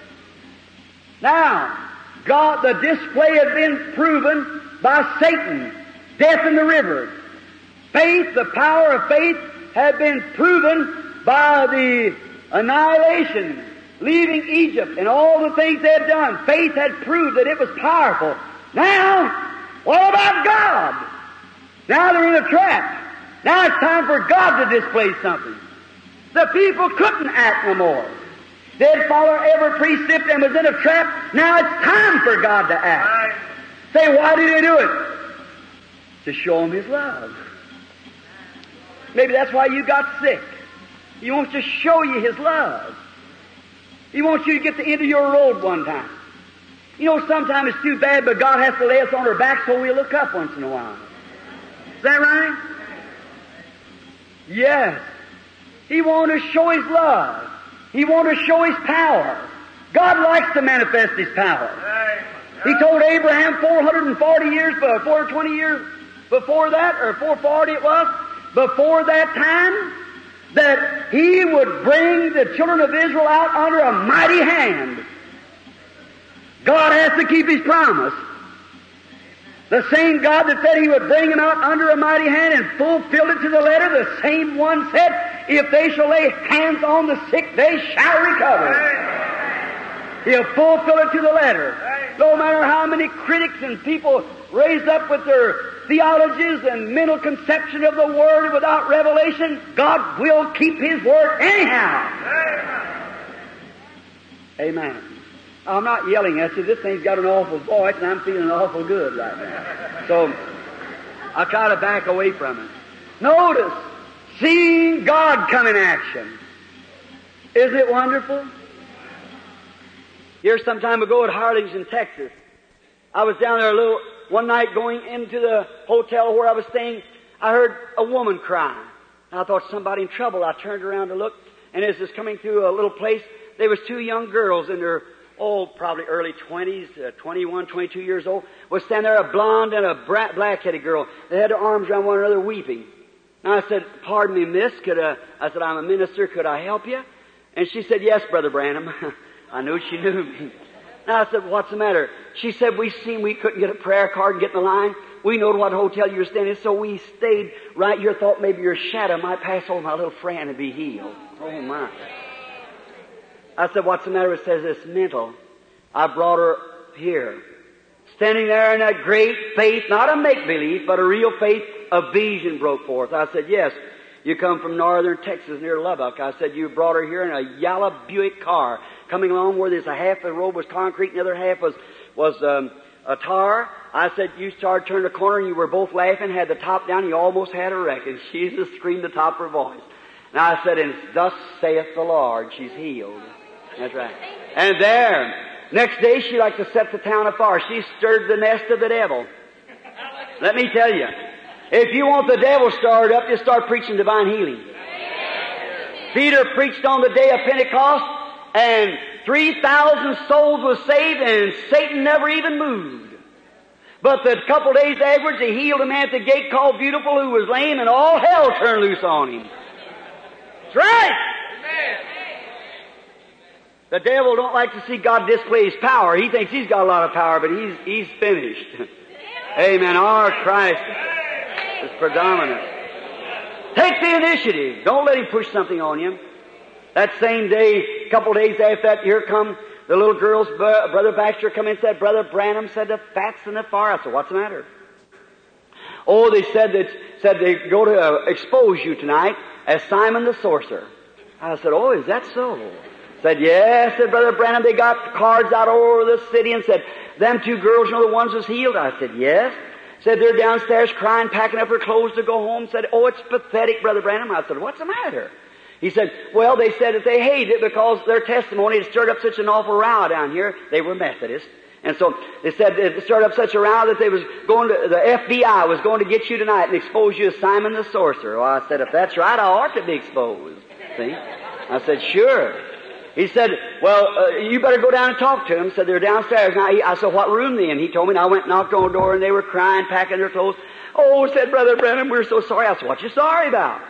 Now, God, the display had been proven by Satan, death in the river. Faith, the power of faith, had been proven by the annihilation, leaving Egypt, and all the things they had done. Faith had proved that it was powerful. Now, what about God? Now they're in a trap. Now it's time for God to display something. The people couldn't act no more. They'd follow every precept and was in a trap. Now it's time for God to act. Say, why did He do it? To show Him His love. Maybe that's why you got sick. He wants to show you His love. He wants you to get to the end of your road one time. You know, sometimes it's too bad, but God has to lay us on our back so we look up once in a while. Is that right? Yes. He wants to show His love. He wants to show His power. God likes to manifest His power. He told Abraham 440 years, but 420 years before that, or 440 it was, before that time, that he would bring the children of Israel out under a mighty hand. God has to keep his promise. The same God that said he would bring them out under a mighty hand and fulfilled it to the letter, the same one said, if they shall lay hands on the sick, they shall recover. He'll fulfill it to the letter. No matter how many critics and people raised up with their theologies and mental conception of the Word without revelation, God will keep His Word anyhow. Amen. I'm not yelling at you. This thing's got an awful voice, and I'm feeling awful good right now. So I try to back away from it. Notice, seeing God come in action. Isn't it wonderful? Here some time ago at Harlingen, Texas, I was down there a little one night going into the hotel where I was staying. I heard a woman crying. I thought somebody in trouble. I turned around to look, and as I was coming through a little place, there was two young girls in their oh, probably early 20s, uh, 21, 22 years old, was standing there, a blonde and a bra- black-headed girl. They had their arms around one another weeping. And I said, pardon me, miss, could uh, I said, I'm a minister, could I help you? And she said, Yes, Brother Branham. I knew she knew me. And I said, What's the matter? She said, We seen we couldn't get a prayer card and get in the line. We knowed what hotel you were staying in, so we stayed right here, thought maybe your shadow might pass over my little friend and be healed. Oh my. I said, What's the matter? It says it's mental. I brought her here. Standing there in that great faith, not a make believe, but a real faith, a vision broke forth. I said, Yes, you come from northern Texas near Lubbock. I said, You brought her here in a yellow Buick car, coming along where there's a half of the road was concrete and the other half was, was, um, a tar. I said, you started turning the corner and you were both laughing, had the top down, you almost had a wreck. And she just screamed the top of her voice. And I said, and thus saith the Lord, she's healed. That's right. And there, next day she like to set the town afire. She stirred the nest of the devil. Let me tell you, if you want the devil stirred up, just start preaching divine healing. Peter preached on the day of Pentecost, and 3,000 souls were saved, and Satan never even moved. But the couple days afterwards, he healed a man at the gate called Beautiful who was lame, and all hell turned loose on him. That's right! The devil don't like to see God display His power. He thinks he's got a lot of power, but he's, he's finished. Amen. Our Christ is predominant. Take the initiative. Don't let him push something on you. That same day, a couple days after that, here come the little girl's brother Baxter come in and said, Brother Branham said the fat's in the fire. I said, what's the matter? Oh, they said that said they go to uh, expose you tonight as Simon the sorcerer. I said, oh, is that so? Said, yes, said Brother Branham. They got cards out all over the city and said, them two girls, you know the ones was healed? I said, yes. Said they're downstairs crying, packing up her clothes to go home. Said, oh, it's pathetic, Brother Branham. I said, what's the matter? He said, well, they said that they hated it because their testimony had stirred up such an awful row down here. They were Methodists. And so they said it stirred up such a row that they was going to, the FBI was going to get you tonight and expose you as Simon the sorcerer. Well, I said, if that's right, I ought to be exposed. See? I said, sure. He said, well, uh, you better go down and talk to him. Said they're downstairs. Now, he, I said, what room they in? He told me, and I went and knocked on the door, and they were crying, packing their clothes. Oh, said Brother Branham, we're so sorry. I said, what you sorry about?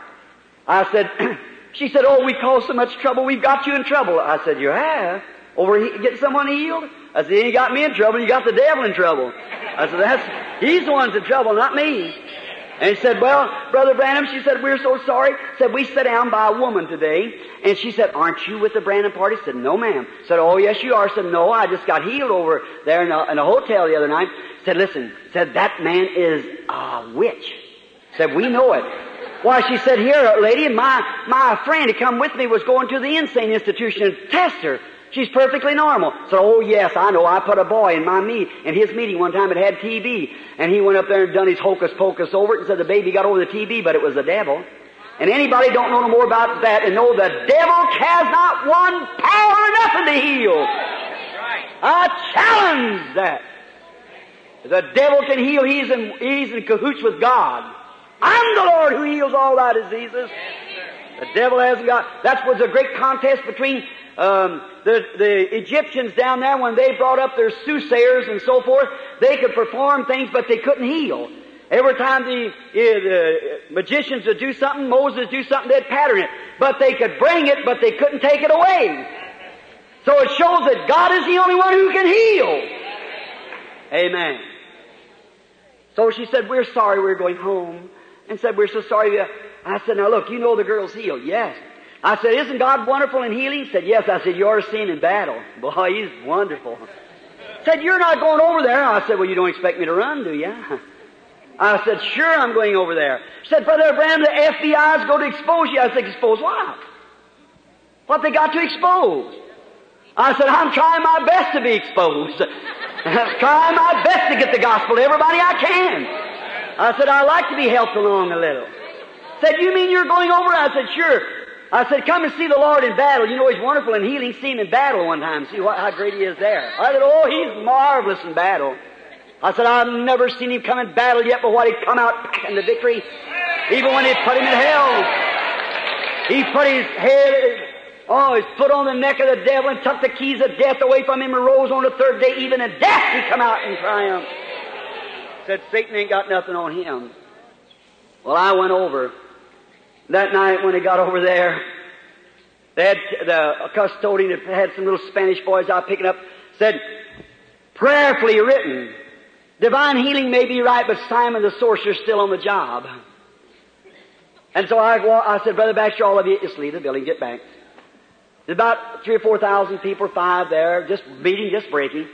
I said, she said, oh, we caused so much trouble, we've got you in trouble. I said, you have? Over he, getting someone healed? I said, you got me in trouble, you got the devil in trouble. I said, that's, he's the one's in trouble, not me. And he said, well, Brother Branham, she said, we're so sorry. Said, we sat down by a woman today. And she said, aren't you with the Branham party? Said, no ma'am. Said, oh yes you are. Said, no, I just got healed over there in a, in a hotel the other night. Said, listen, said, that man is a witch. Said, we know it. Why, she said, here, lady, my, my friend who come with me was going to the insane institution and test her. She's perfectly normal. So, oh yes, I know. I put a boy in my meet, in his meeting one time. It had TB, and he went up there and done his hocus pocus over it and said the baby got over the TB, but it was the devil. And anybody don't know no more about that and know the devil has not one power or nothing to heal. I challenge that. The devil can heal. He's in, he's in cahoots with God. I'm the Lord who heals all thy diseases. The devil hasn't got. That was a great contest between um, the, the Egyptians down there, when they brought up their soothsayers and so forth, they could perform things, but they couldn't heal. Every time the, the magicians would do something, Moses would do something, they'd pattern it. But they could bring it, but they couldn't take it away. So it shows that God is the only one who can heal. Amen. So she said, we're sorry we're going home. And said, we're so sorry. I said, now look, you know the girl's healed. Yes. I said, isn't God wonderful in healing? He said, yes. I said, you're seeing in battle. Boy, he's wonderful. Said, you're not going over there. I said, well, you don't expect me to run, do you? I said, sure, I'm going over there. Said, Brother Branham, the FBI's going to expose you. I said, expose what? What they got to expose? I said, I'm trying my best to be exposed. I'm trying my best to get the gospel to everybody I can. I said, I like to be helped along a little. Said, you mean you're going over? I said, sure. I said, come and see the Lord in battle. You know, He's wonderful in healing. See Him in battle one time. See what, how great He is there. I said, oh, He's marvelous in battle. I said, I've never seen Him come in battle yet, but what He'd come out in the victory. Even when they put Him in hell. He put His head, oh, His foot on the neck of the devil and took the keys of death away from Him and rose on the third day. Even in death He come out in triumph. Said, Satan ain't got nothing on Him. Well, I went over that night when he got over there, They had the custodian had some little Spanish boys out picking up, said, prayerfully written, divine healing may be right, but Simon the sorcerer's still on the job. And so I, I said, Brother Baxter, all of you, just leave the building, get back. There's about three or four thousand people, five there, just meeting, just breaking.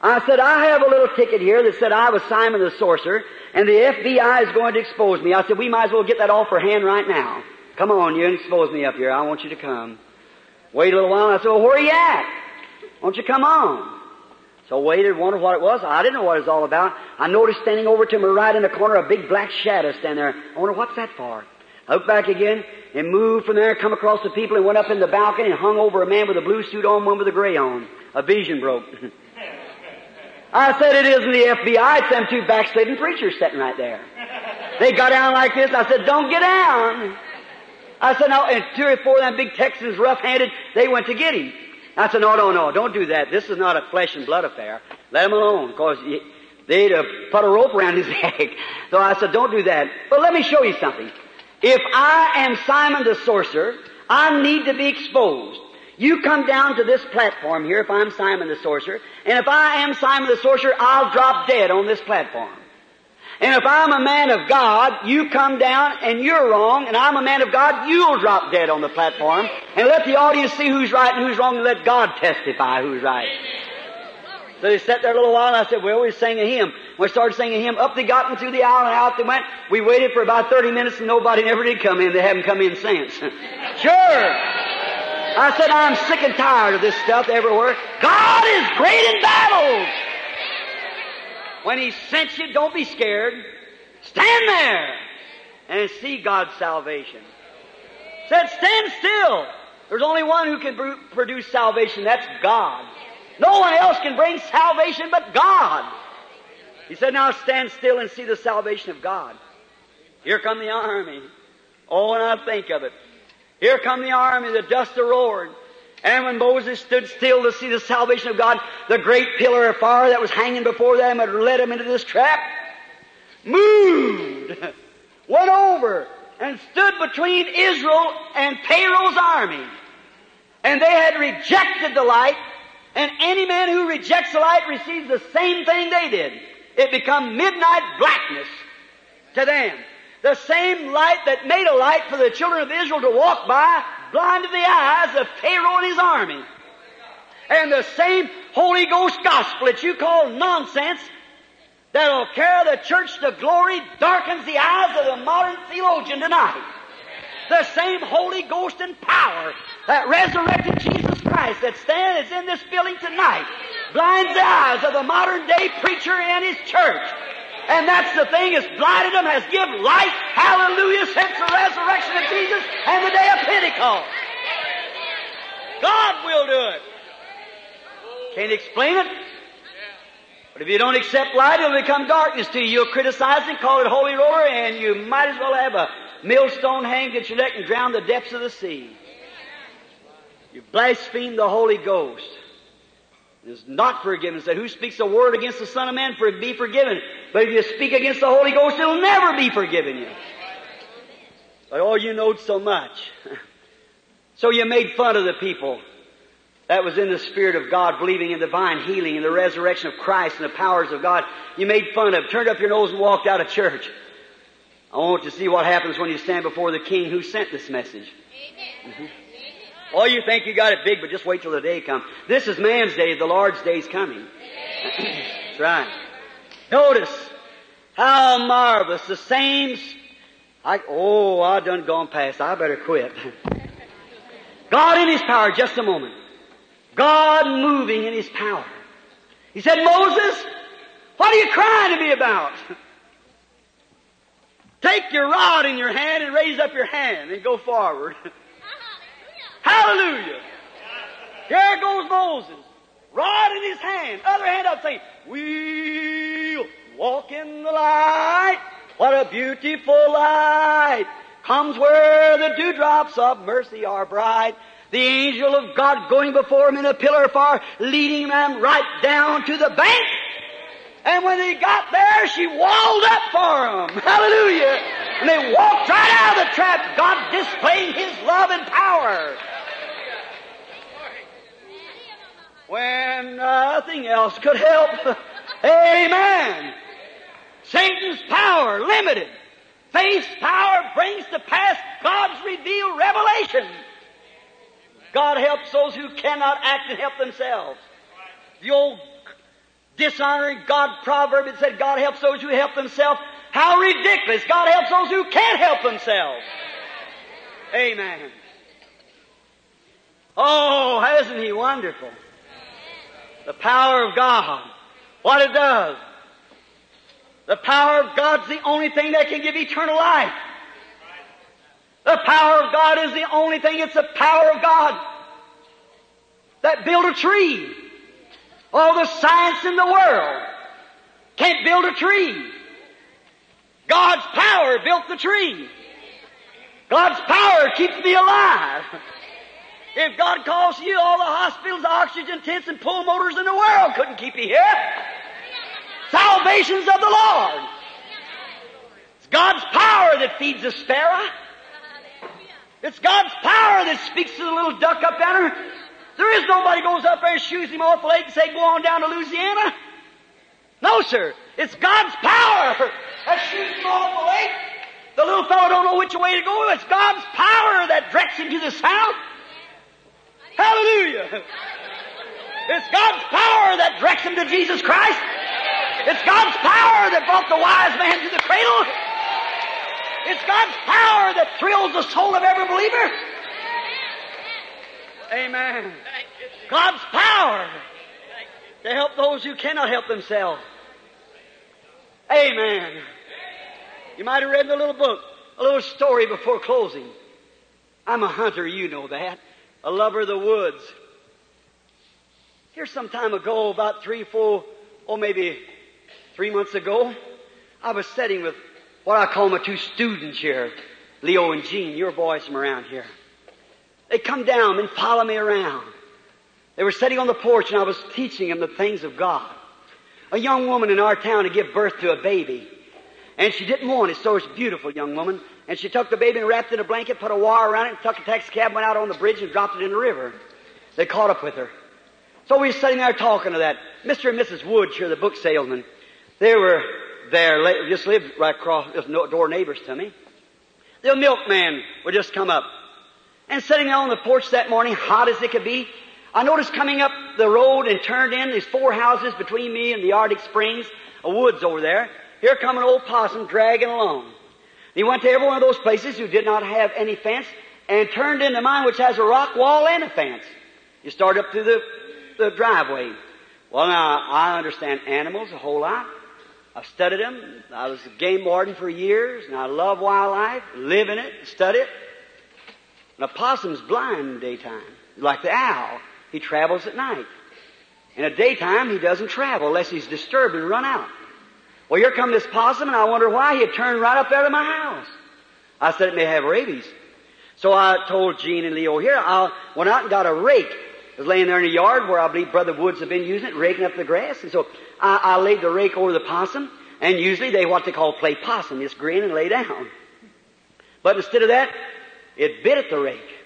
I said, I have a little ticket here that said I was Simon the sorcerer, and the FBI is going to expose me. I said, we might as well get that off our hand right now. Come on, you expose me up here. I want you to come. Wait a little while. I said, well, where are you at? Won't you come on? So I waited, wondered what it was. I didn't know what it was all about. I noticed standing over to my right in the corner a big black shadow standing there. I wonder what's that for? I looked back again and moved from there, come across the people and went up in the balcony and hung over a man with a blue suit on, one with a gray on. A vision broke. I said, it isn't the FBI, it's them two backslidden preachers sitting right there. They got down like this. I said, don't get down. I said, no, and two or four of them big Texans, rough-handed, they went to get him. I said, no, no, no, don't do that. This is not a flesh and blood affair. Let him alone, because they'd have put a rope around his neck. So I said, don't do that. But let me show you something. If I am Simon the sorcerer, I need to be exposed. You come down to this platform here if I'm Simon the sorcerer, and if I am Simon the sorcerer, I'll drop dead on this platform. And if I'm a man of God, you come down and you're wrong, and I'm a man of God, you'll drop dead on the platform, and let the audience see who's right and who's wrong, and let God testify who's right. So they sat there a little while, and I said, well, we sang a hymn. We started singing a hymn, up they got into the aisle, and out they went. We waited for about 30 minutes, and nobody never did come in. They haven't come in since. sure! I said, I'm sick and tired of this stuff everywhere. God is great in battles! When He sent you, don't be scared. Stand there and see God's salvation. Said, stand still. There's only one who can produce salvation. That's God. No one else can bring salvation but God. He said, now stand still and see the salvation of God. Here come the army. Oh, and I think of it. Here come the army, the dust roared. And when Moses stood still to see the salvation of God, the great pillar of fire that was hanging before them had led him into this trap, moved, went over, and stood between Israel and Pharaoh's army. And they had rejected the light, and any man who rejects the light receives the same thing they did. It become midnight blackness to them. The same light that made a light for the children of Israel to walk by blinded the eyes of Pharaoh and his army. And the same Holy Ghost gospel that you call nonsense that'll carry the church to glory darkens the eyes of the modern theologian tonight. The same Holy Ghost and power that resurrected Jesus Christ that stands in this building tonight blinds the eyes of the modern day preacher and his church. And that's the thing has blinded them, has give light, hallelujah, since the resurrection of Jesus and the day of Pentecost. God will do it. Can't explain it. But if you don't accept light, it'll become darkness to you. You'll criticize it, call it holy roller, and you might as well have a millstone hanged at your neck and drown the depths of the sea. You blaspheme the Holy Ghost is not forgiven. Said, who speaks a word against the Son of Man for be forgiven? But if you speak against the Holy Ghost, it'll never be forgiven you. But oh, you knowed so much. so you made fun of the people that was in the Spirit of God, believing in divine healing and the resurrection of Christ and the powers of God. You made fun of, turned up your nose and walked out of church. I want to see what happens when you stand before the King who sent this message. Mm-hmm. Oh, you think you got it big, but just wait till the day comes. This is man's day, the Lord's day is coming. That's right. Notice how marvelous the same. I, oh, I done gone past. I better quit. God in His power, just a moment. God moving in His power. He said, Moses, what are you crying to me about? Take your rod in your hand and raise up your hand and go forward. Hallelujah. Here goes Moses. Rod in his hand. Other hand up saying, We'll walk in the light. What a beautiful light. Comes where the dewdrops of mercy are bright. The angel of God going before him in a pillar of fire, leading them right down to the bank. And when they got there, she walled up for them. Hallelujah. And they walked right out of the trap, God displaying His love and power. when nothing else could help. Amen. Satan's power limited. Faith's power brings to pass God's revealed revelation. God helps those who cannot act and help themselves. The old dishonoring God proverb that said God helps those who help themselves. How ridiculous. God helps those who can't help themselves. Amen. Oh, isn't He wonderful? The power of God. What it does. The power of God's the only thing that can give eternal life. The power of God is the only thing. It's the power of God that built a tree. All the science in the world can't build a tree. God's power built the tree. God's power keeps me alive. If God calls you, all the hospitals, oxygen tents, and pulmotors in the world couldn't keep you here. Salvation's of the Lord. It's God's power that feeds the sparrow. It's God's power that speaks to the little duck up there. There is nobody goes up there and shoots him off the lake and say, go on down to Louisiana. No, sir. It's God's power that shoots him off the lake. The little fellow don't know which way to go. It's God's power that directs him to the south. Hallelujah. It's God's power that directs him to Jesus Christ. It's God's power that brought the wise man to the cradle. It's God's power that thrills the soul of every believer. Amen. God's power to help those who cannot help themselves. Amen. You might have read the little book a little story before closing. I'm a hunter, you know that. A lover of the woods. Here some time ago, about three, four, or maybe three months ago, I was sitting with what I call my two students here, Leo and Gene, your boys from around here. They come down and follow me around. They were sitting on the porch and I was teaching them the things of God. A young woman in our town to give birth to a baby. And she didn't want it, so it's a beautiful young woman. And she took the baby and wrapped it in a blanket, put a wire around it, and took a taxi cab, went out on the bridge and dropped it in the river. They caught up with her. So we were sitting there talking to that. Mr. and Mrs. Woods here, the book salesman, they were there, just lived right across, just door neighbors to me. The milkman would just come up. And sitting there on the porch that morning, hot as it could be, I noticed coming up the road and turned in, these four houses between me and the Arctic Springs, a woods over there. Here come an old possum dragging along. He went to every one of those places who did not have any fence and turned into mine which has a rock wall and a fence. You start up through the, the driveway. Well now, I understand animals a whole lot. I've studied them. I was a game warden for years and I love wildlife, live in it, study it. And a possum's blind in daytime, like the owl. He travels at night. In the daytime, he doesn't travel unless he's disturbed and run out. Well, here come this possum, and I wonder why he had turned right up there to my house. I said it may have rabies. So I told Gene and Leo here, I went out and got a rake. It was laying there in the yard where I believe Brother Woods had been using it, raking up the grass. And so I, I laid the rake over the possum, and usually they what they call play possum, just grin and lay down. But instead of that, it bit at the rake.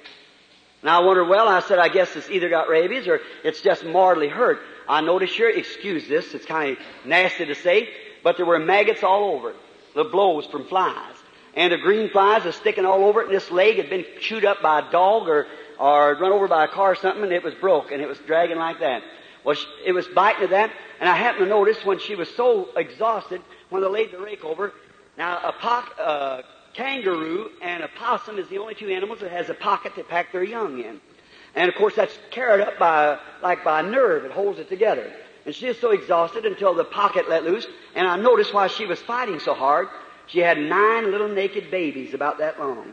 And I wondered, well, I said, I guess it's either got rabies or it's just mortally hurt. I noticed here, excuse this, it's kind of nasty to say, but there were maggots all over it. The blows from flies. And the green flies are sticking all over it, and this leg had been chewed up by a dog or, or run over by a car or something, and it was broke, and it was dragging like that. Well, it was biting at that, and I happened to notice when she was so exhausted, when they laid the rake over, now a pock, uh, kangaroo and a possum is the only two animals that has a pocket to pack their young in. And of course that's carried up by, like by a nerve. It holds it together. And she is so exhausted until the pocket let loose. And I noticed why she was fighting so hard. She had nine little naked babies about that long.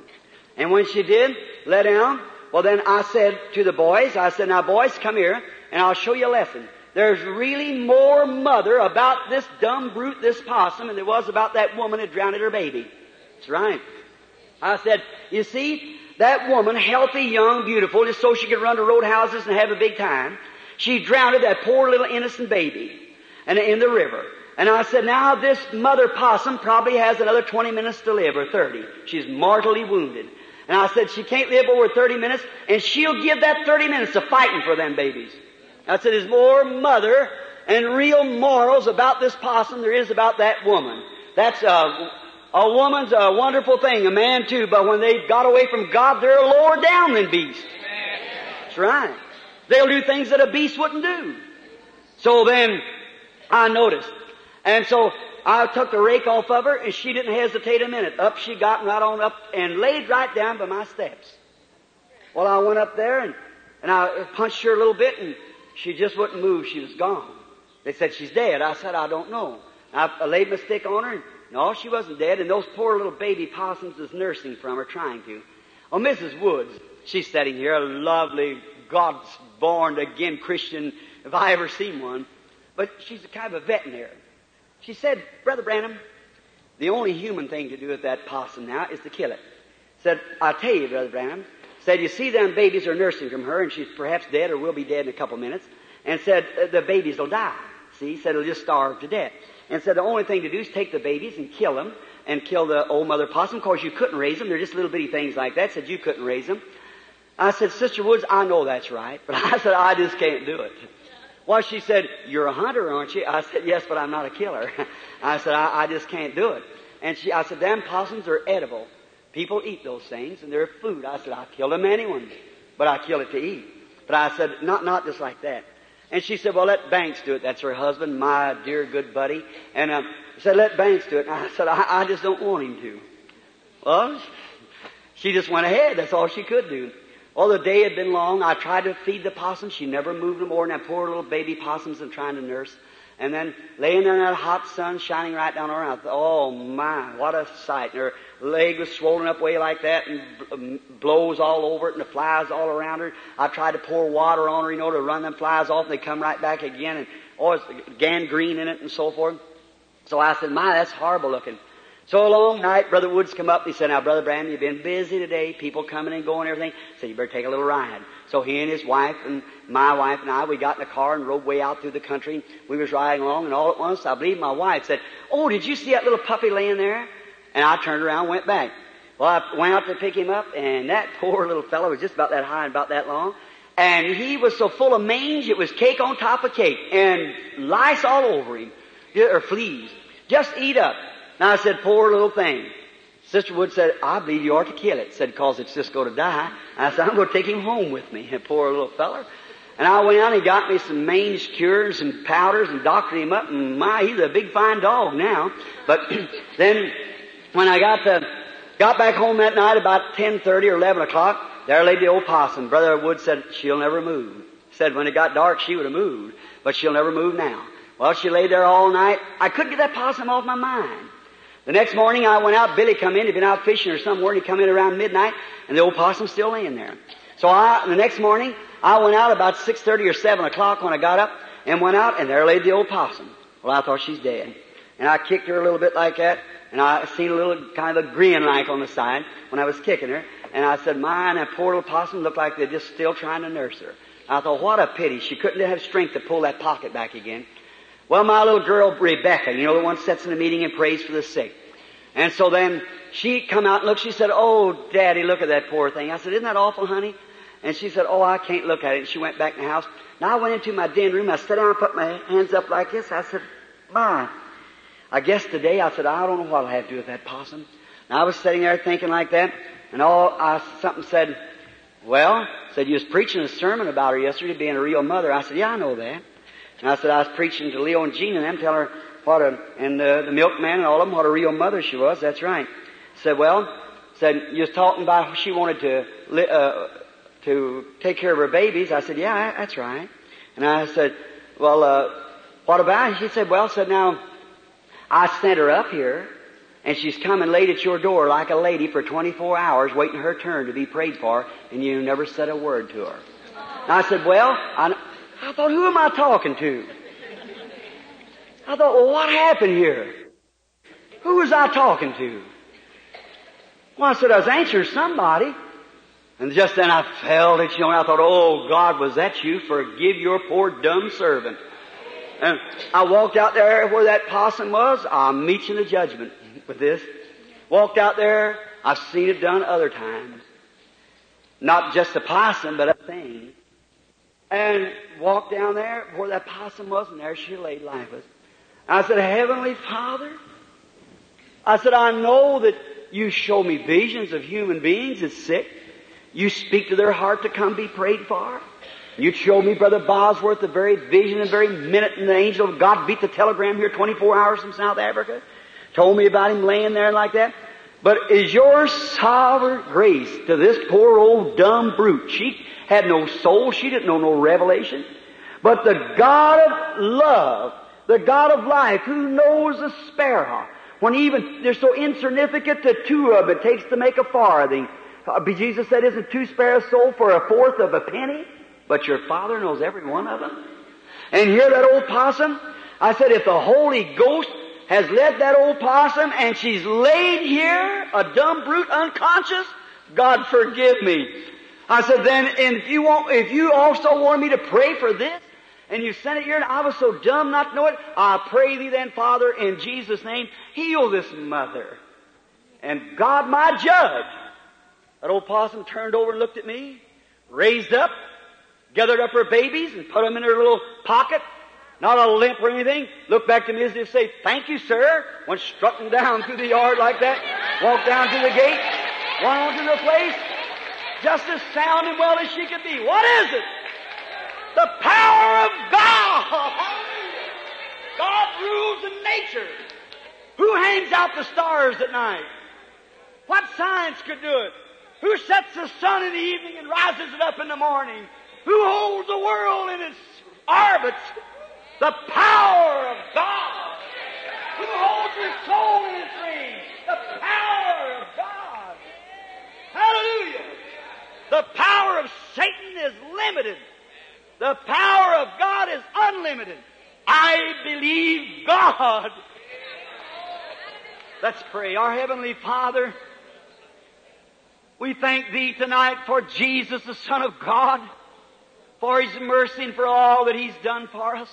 And when she did let down, well then I said to the boys, I said, now boys, come here and I'll show you a lesson. There's really more mother about this dumb brute, this possum, than there was about that woman that drowned her baby. That's right. I said, you see, that woman, healthy, young, beautiful, just so she could run to roadhouses and have a big time, she drowned that poor little innocent baby and in the river. And I said, now this mother possum probably has another 20 minutes to live, or 30. She's mortally wounded. And I said, she can't live over 30 minutes, and she'll give that 30 minutes to fighting for them babies. I said, there's more mother and real morals about this possum there is about that woman. That's a, a woman's a wonderful thing, a man too, but when they got away from God, they're lower down than beasts. That's right. They'll do things that a beast wouldn't do. So then, I noticed. And so, I took the rake off of her and she didn't hesitate a minute. Up she got right on up and laid right down by my steps. Well, I went up there and, and I punched her a little bit and she just wouldn't move. She was gone. They said she's dead. I said, I don't know. I, I laid my stick on her and no, she wasn't dead and those poor little baby possums was nursing from her, trying to. Oh, Mrs. Woods, she's sitting here, a lovely, God's born again Christian, if I ever seen one. But she's a kind of a veterinarian. She said, Brother Branham, the only human thing to do with that possum now is to kill it. Said, I'll tell you, Brother Branham. Said, you see them babies are nursing from her and she's perhaps dead or will be dead in a couple minutes. And said, the babies will die. See, said it'll just starve to death. And said the only thing to do is take the babies and kill them and kill the old mother possum. Of course, you couldn't raise them. They're just little bitty things like that. Said you couldn't raise them. I said, Sister Woods, I know that's right, but I said, I just can't do it. Well, she said, you're a hunter, aren't you? I said, yes, but I'm not a killer. I said, I, I just can't do it. And she, I said, them possums are edible. People eat those things and they're food. I said, I'll kill them anyone, but I kill it to eat. But I said, not, not just like that. And she said, well, let Banks do it. That's her husband, my dear good buddy. And um, I said, let Banks do it. And I said, I, I just don't want him to. Well, she just went ahead. That's all she could do. Well, the day had been long. I tried to feed the possums. She never moved them more than that poor little baby possums I'm trying to nurse. And then laying there in that hot sun shining right down mouth. Oh my, what a sight. And her leg was swollen up way like that and um, blows all over it and the flies all around her. I tried to pour water on her, you know, to run them flies off and they come right back again and oh, it's gangrene in it and so forth. So I said, my, that's horrible looking. So a long night, Brother Woods come up. He said, now, Brother Branham, you've been busy today. People coming and going and everything. So you better take a little ride. So he and his wife and my wife and I, we got in a car and rode way out through the country. We was riding along and all at once, I believe my wife said, oh, did you see that little puppy laying there? And I turned around and went back. Well, I went out to pick him up and that poor little fellow was just about that high and about that long. And he was so full of mange, it was cake on top of cake and lice all over him. Or fleas. Just eat up. Now I said, poor little thing. Sister Wood said, I believe you ought to kill it. Said, cause it's just going to die. I said, I'm going to take him home with me. a poor little feller. And I went out and he got me some mange cure and powders and doctored him up and my, he's a big fine dog now. But then when I got to, got back home that night about 10.30 or 11 o'clock, there lay the old possum. Brother Wood said, she'll never move. Said when it got dark she would have moved, but she'll never move now. Well, she lay there all night. I couldn't get that possum off my mind. The next morning I went out, Billy come in, he'd been out fishing or somewhere, and he come in around midnight, and the old possum's still laying there. So I, the next morning, I went out about 6.30 or 7 o'clock when I got up, and went out, and there lay the old possum. Well, I thought she's dead. And I kicked her a little bit like that, and I seen a little kind of a grin like on the side when I was kicking her, and I said, my, that poor little possum looked like they're just still trying to nurse her. I thought, what a pity. She couldn't have strength to pull that pocket back again. Well, my little girl, Rebecca, you know, the one sits in the meeting and prays for the sick. And so then she come out and looked, she said, Oh, Daddy, look at that poor thing. I said, Isn't that awful, honey? And she said, Oh, I can't look at it. And she went back in the house. Now I went into my den room, I sat down and put my hands up like this. I said, Ma, I guess today, I said, I don't know what I'll have to do with that possum. And I was sitting there thinking like that, and all, I, something said, well, said you was preaching a sermon about her yesterday being a real mother. I said, yeah, I know that. And I said, I was preaching to Leo and Gene and them, telling her what a, and uh, the milkman and all of them, what a real mother she was. That's right. Said, well, said, you was talking about she wanted to, uh, to take care of her babies. I said, yeah, that's right. And I said, well, uh, what about? She said, well, said, now, I sent her up here, and she's coming laid at your door like a lady for 24 hours waiting her turn to be prayed for, and you never said a word to her. And I said, well, I, I thought, who am I talking to? I thought, well, what happened here? Who was I talking to? Well, I said, I was answering somebody. And just then I felt it, you know, I thought, oh God, was that you? Forgive your poor dumb servant. And I walked out there where that possum was. I'm meeting the judgment with this. Walked out there. I've seen it done other times. Not just the possum, but other things. And walked down there where that possum was, and there she lay lifeless. I said, Heavenly Father, I said, I know that you show me visions of human beings that's sick. You speak to their heart to come be prayed for. You showed me Brother Bosworth the very vision and very minute, and the angel of God beat the telegram here 24 hours from South Africa. Told me about him laying there like that. But is your sovereign grace to this poor old dumb brute? She had no soul. She didn't know no revelation. But the God of love, the God of life, who knows the sparrow, when even they're so insignificant that two of them, it takes to make a farthing. Uh, Jesus said, isn't two sparrows sold for a fourth of a penny? But your Father knows every one of them. And here that old possum, I said, if the Holy Ghost has led that old possum and she's laid here, a dumb brute, unconscious, God forgive me. I said, then, and if you want, if you also want me to pray for this, and you sent it here, and I was so dumb not to know it, I pray thee then, Father, in Jesus' name, heal this mother. And God, my judge. That old possum turned over and looked at me, raised up, gathered up her babies and put them in her little pocket, not a limp or anything, looked back to me as if to say, thank you, sir, went strutting down through the yard like that, walked down to the gate, went on to the place, just as sound and well as she could be. What is it? The power of God! God rules in nature. Who hangs out the stars at night? What science could do it? Who sets the sun in the evening and rises it up in the morning? Who holds the world in its orbits? The power of God. Who holds your soul in its ring? The power of God. Hallelujah. The power of Satan is limited. The power of God is unlimited. I believe God. Let's pray. Our Heavenly Father, we thank Thee tonight for Jesus, the Son of God, for His mercy and for all that He's done for us.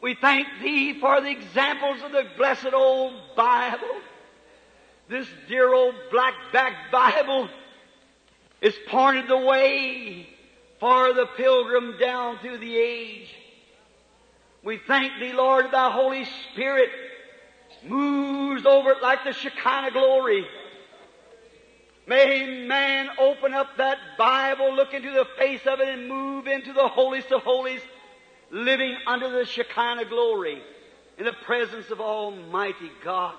We thank Thee for the examples of the blessed old Bible. This dear old black-backed Bible is pointed the way for the pilgrim down through the age. We thank Thee, Lord, Thy Holy Spirit moves over it like the Shekinah glory. May man open up that Bible, look into the face of it, and move into the holiest of holies, living under the Shekinah glory in the presence of Almighty God.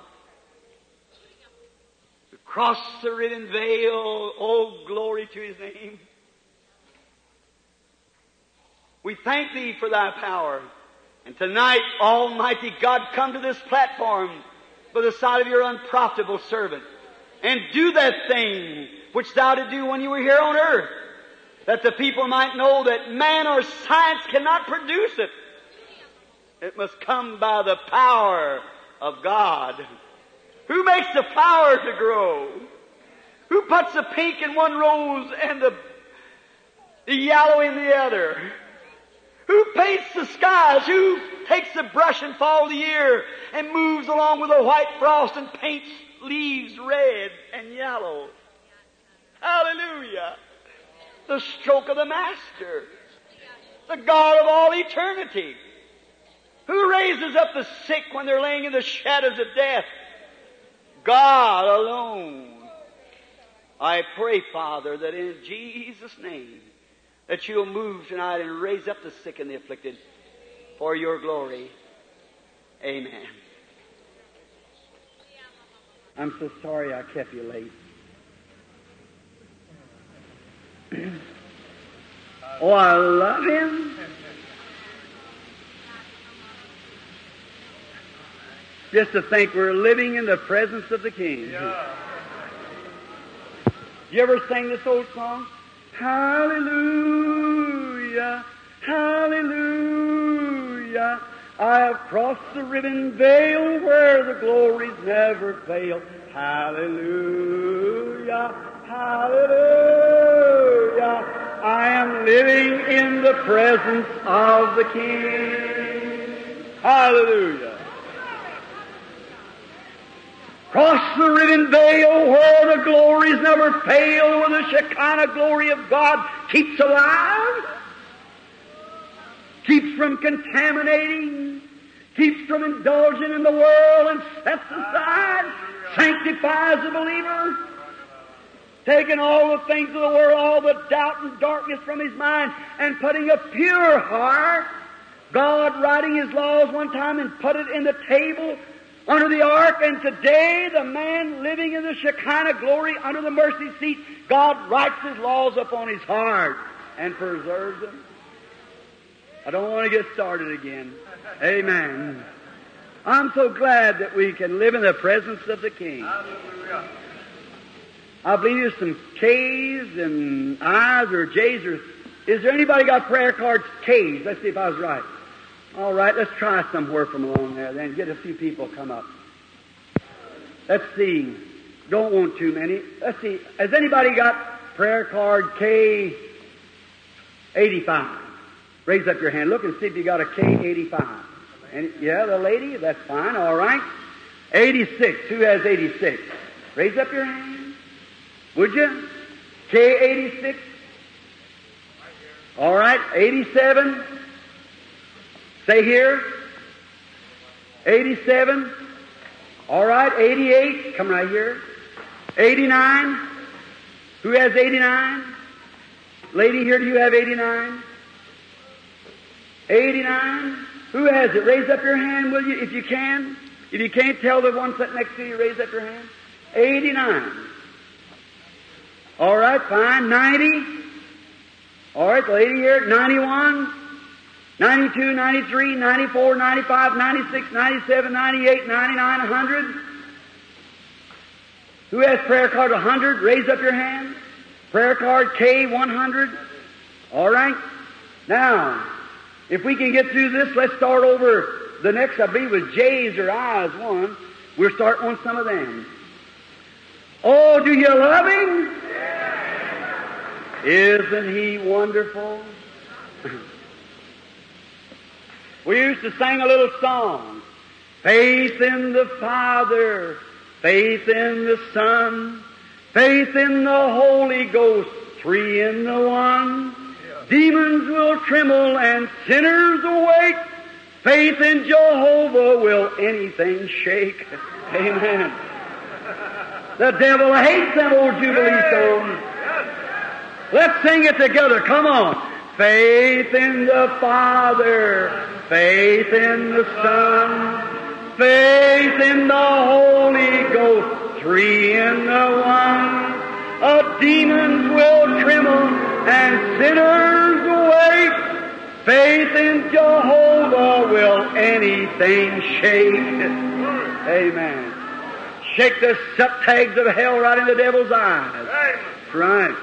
Across the riven veil, oh glory to His name. We thank Thee for Thy power. And tonight, Almighty God, come to this platform by the side of Your unprofitable servant and do that thing which Thou did do when You were here on earth, that the people might know that man or science cannot produce it. It must come by the power of God. Who makes the flower to grow? Who puts the pink in one rose and the, the yellow in the other? Who paints the skies? Who takes the brush in fall the year and moves along with a white frost and paints leaves red and yellow? Hallelujah. The stroke of the Master. The God of all eternity. Who raises up the sick when they're laying in the shadows of death? God alone. I pray, Father, that in Jesus' name, that you'll move tonight and raise up the sick and the afflicted for your glory. Amen. I'm so sorry I kept you late. oh, I love him. Just to think we're living in the presence of the King. Yeah. You ever sing this old song? Hallelujah, hallelujah. I have crossed the riven veil where the glories never fail. Hallelujah, hallelujah. I am living in the presence of the King. Hallelujah. Cross the riven veil oh, where the glories never fail, where the Shekinah glory of God keeps alive. keeps from contaminating, keeps from indulging in the world and sets aside, sanctifies the believer, taking all the things of the world, all the doubt and darkness from his mind, and putting a pure heart. God writing his laws one time and put it in the table under the ark, and today the man living in the Shekinah glory under the mercy seat, God writes his laws upon his heart and preserves them. I don't want to get started again. Amen. I'm so glad that we can live in the presence of the King. Hallelujah. I believe there's some K's and I's or J's or is there anybody got prayer cards K's? Let's see if I was right. All right, let's try somewhere from along there then. Get a few people come up. Let's see. Don't want too many. Let's see. Has anybody got prayer card K 85? Raise up your hand. Look and see if you got a K 85. And yeah, the lady, that's fine. All right. 86. Who has 86? Raise up your hand. Would you? K86? All right. 87? Say here. 87? All right. 88? Come right here. 89? Who has 89? Lady here, do you have 89? 89? Who has it? Raise up your hand, will you, if you can. If you can't tell the one sitting next to you, raise up your hand. 89. All right, fine. 90. All right, lady here, 91. 92, 93, 94, 95, 96, 97, 98, 99, 100. Who has prayer card 100? Raise up your hand. Prayer card K100. All right. Now, if we can get through this, let's start over the next, I believe, with J's or I's one. We'll start on some of them. Oh, do you love Him? Isn't He wonderful? we used to sing a little song. Faith in the Father, faith in the Son, faith in the Holy Ghost, three in the one. Demons will tremble and sinners awake. Faith in Jehovah will anything shake. Amen. The devil hates them old Jubilee songs. Let's sing it together. Come on. Faith in the Father, faith in the Son, faith in the Holy Ghost, three in the one. Uh, demons will tremble and sinners awake. Faith in Jehovah will anything shake. Amen. Shake the suck tags of hell right in the devil's eyes. Right.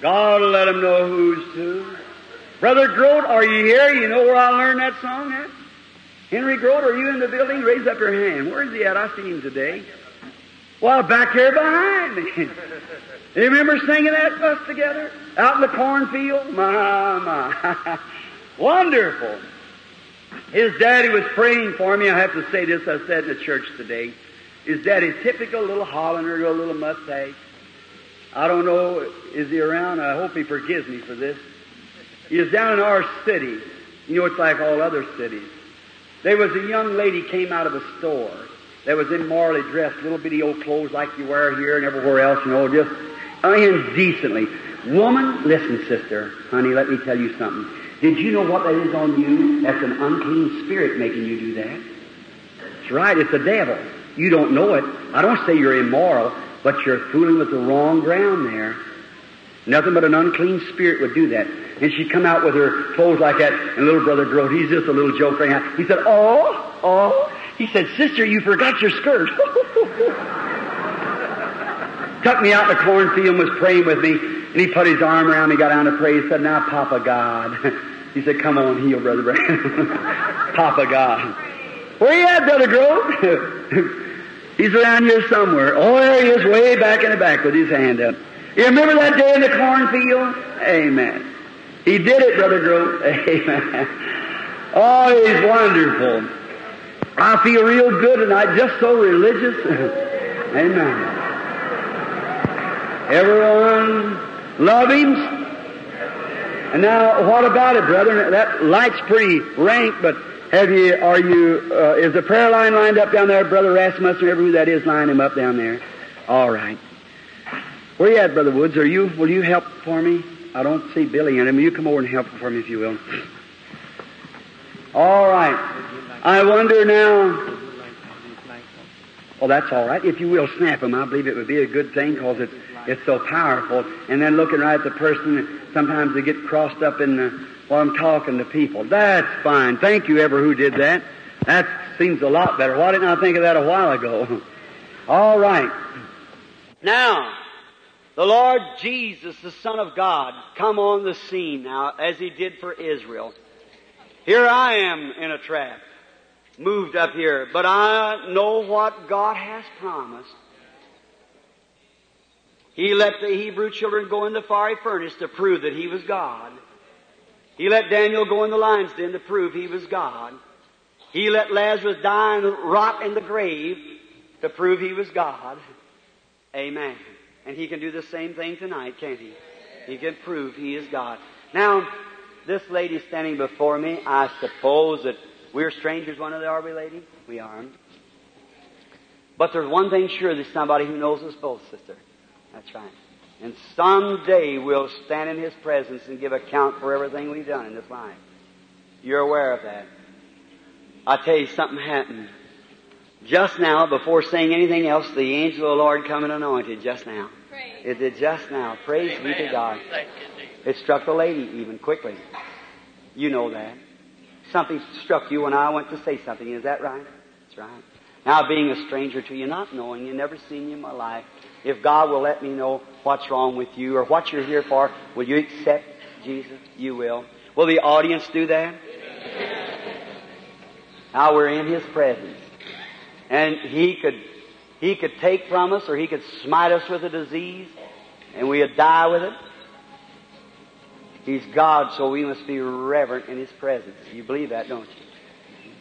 God let him know who's who. Brother Grote, are you here? You know where I learned that song at? Henry Grote, are you in the building? Raise up your hand. Where's he at? I see him today. Well, back here behind me. you remember singing that us together? Out in the cornfield? My, my. Wonderful. His daddy was praying for me. I have to say this. I said in the church today. His daddy's typical little Hollander, or a little mustache. I don't know, is he around? I hope he forgives me for this. He was down in our city. You know, it's like all other cities. There was a young lady came out of a store that was immorally dressed, little bitty old clothes like you wear here and everywhere else, you know, just indecently. Woman, listen, sister, honey, let me tell you something. Did you know what that is on you? That's an unclean spirit making you do that. That's right, it's the devil. You don't know it. I don't say you're immoral, but you're fooling with the wrong ground there. Nothing but an unclean spirit would do that. And she'd come out with her clothes like that, and little brother Grote, he's just a little joke right now. He said, Oh, oh. He said, Sister, you forgot your skirt. Took me out in the cornfield and was praying with me, and he put his arm around me, got down to pray. He said, Now, Papa God. He said, Come on, heal, Brother. Papa God. Where you at, Brother Grote? He's around here somewhere. Oh, there he is, way back in the back with his hand up. You remember that day in the cornfield? Amen. He did it, Brother Grote. Amen. Oh, he's wonderful. I feel real good tonight, just so religious. Amen. Everyone love him And now, what about it, brother? That light's pretty rank, but have you, are you, uh, is the prayer line lined up down there, Brother Rasmussen, whoever who that is, line him up down there? All right. Where you at, Brother Woods? Are you, will you help for me? I don't see Billy in him. You come over and help for me if you will. All right. I wonder now. Well, that's all right. If you will snap them, I believe it would be a good thing because it's, it's so powerful. And then looking right at the person, sometimes they get crossed up in the, while I'm talking to people. That's fine. Thank you, ever who did that. That seems a lot better. Why didn't I think of that a while ago? all right. Now, the Lord Jesus, the Son of God, come on the scene now as He did for Israel. Here I am in a trap, moved up here, but I know what God has promised. He let the Hebrew children go in the fiery furnace to prove that He was God. He let Daniel go in the lion's den to prove He was God. He let Lazarus die and rot in the grave to prove He was God. Amen. And He can do the same thing tonight, can't He? He can prove He is God. Now, this lady standing before me, I suppose that we're strangers, one of the are we, lady? We aren't. But there's one thing sure, there's somebody who knows us both, sister. That's right. And someday we'll stand in His presence and give account for everything we've done in this life. You're aware of that. I tell you, something happened. Just now, before saying anything else, the angel of the Lord come and anointed just now. It did just now. Praise be to God. It struck the lady even quickly. You know that. Something struck you when I went to say something. Is that right? That's right. Now, being a stranger to you, not knowing you, never seen you in my life, if God will let me know what's wrong with you or what you're here for, will you accept Jesus? You will. Will the audience do that? Now we're in His presence. And He could, He could take from us or He could smite us with a disease and we'd die with it. He's God, so we must be reverent in His presence. You believe that, don't you?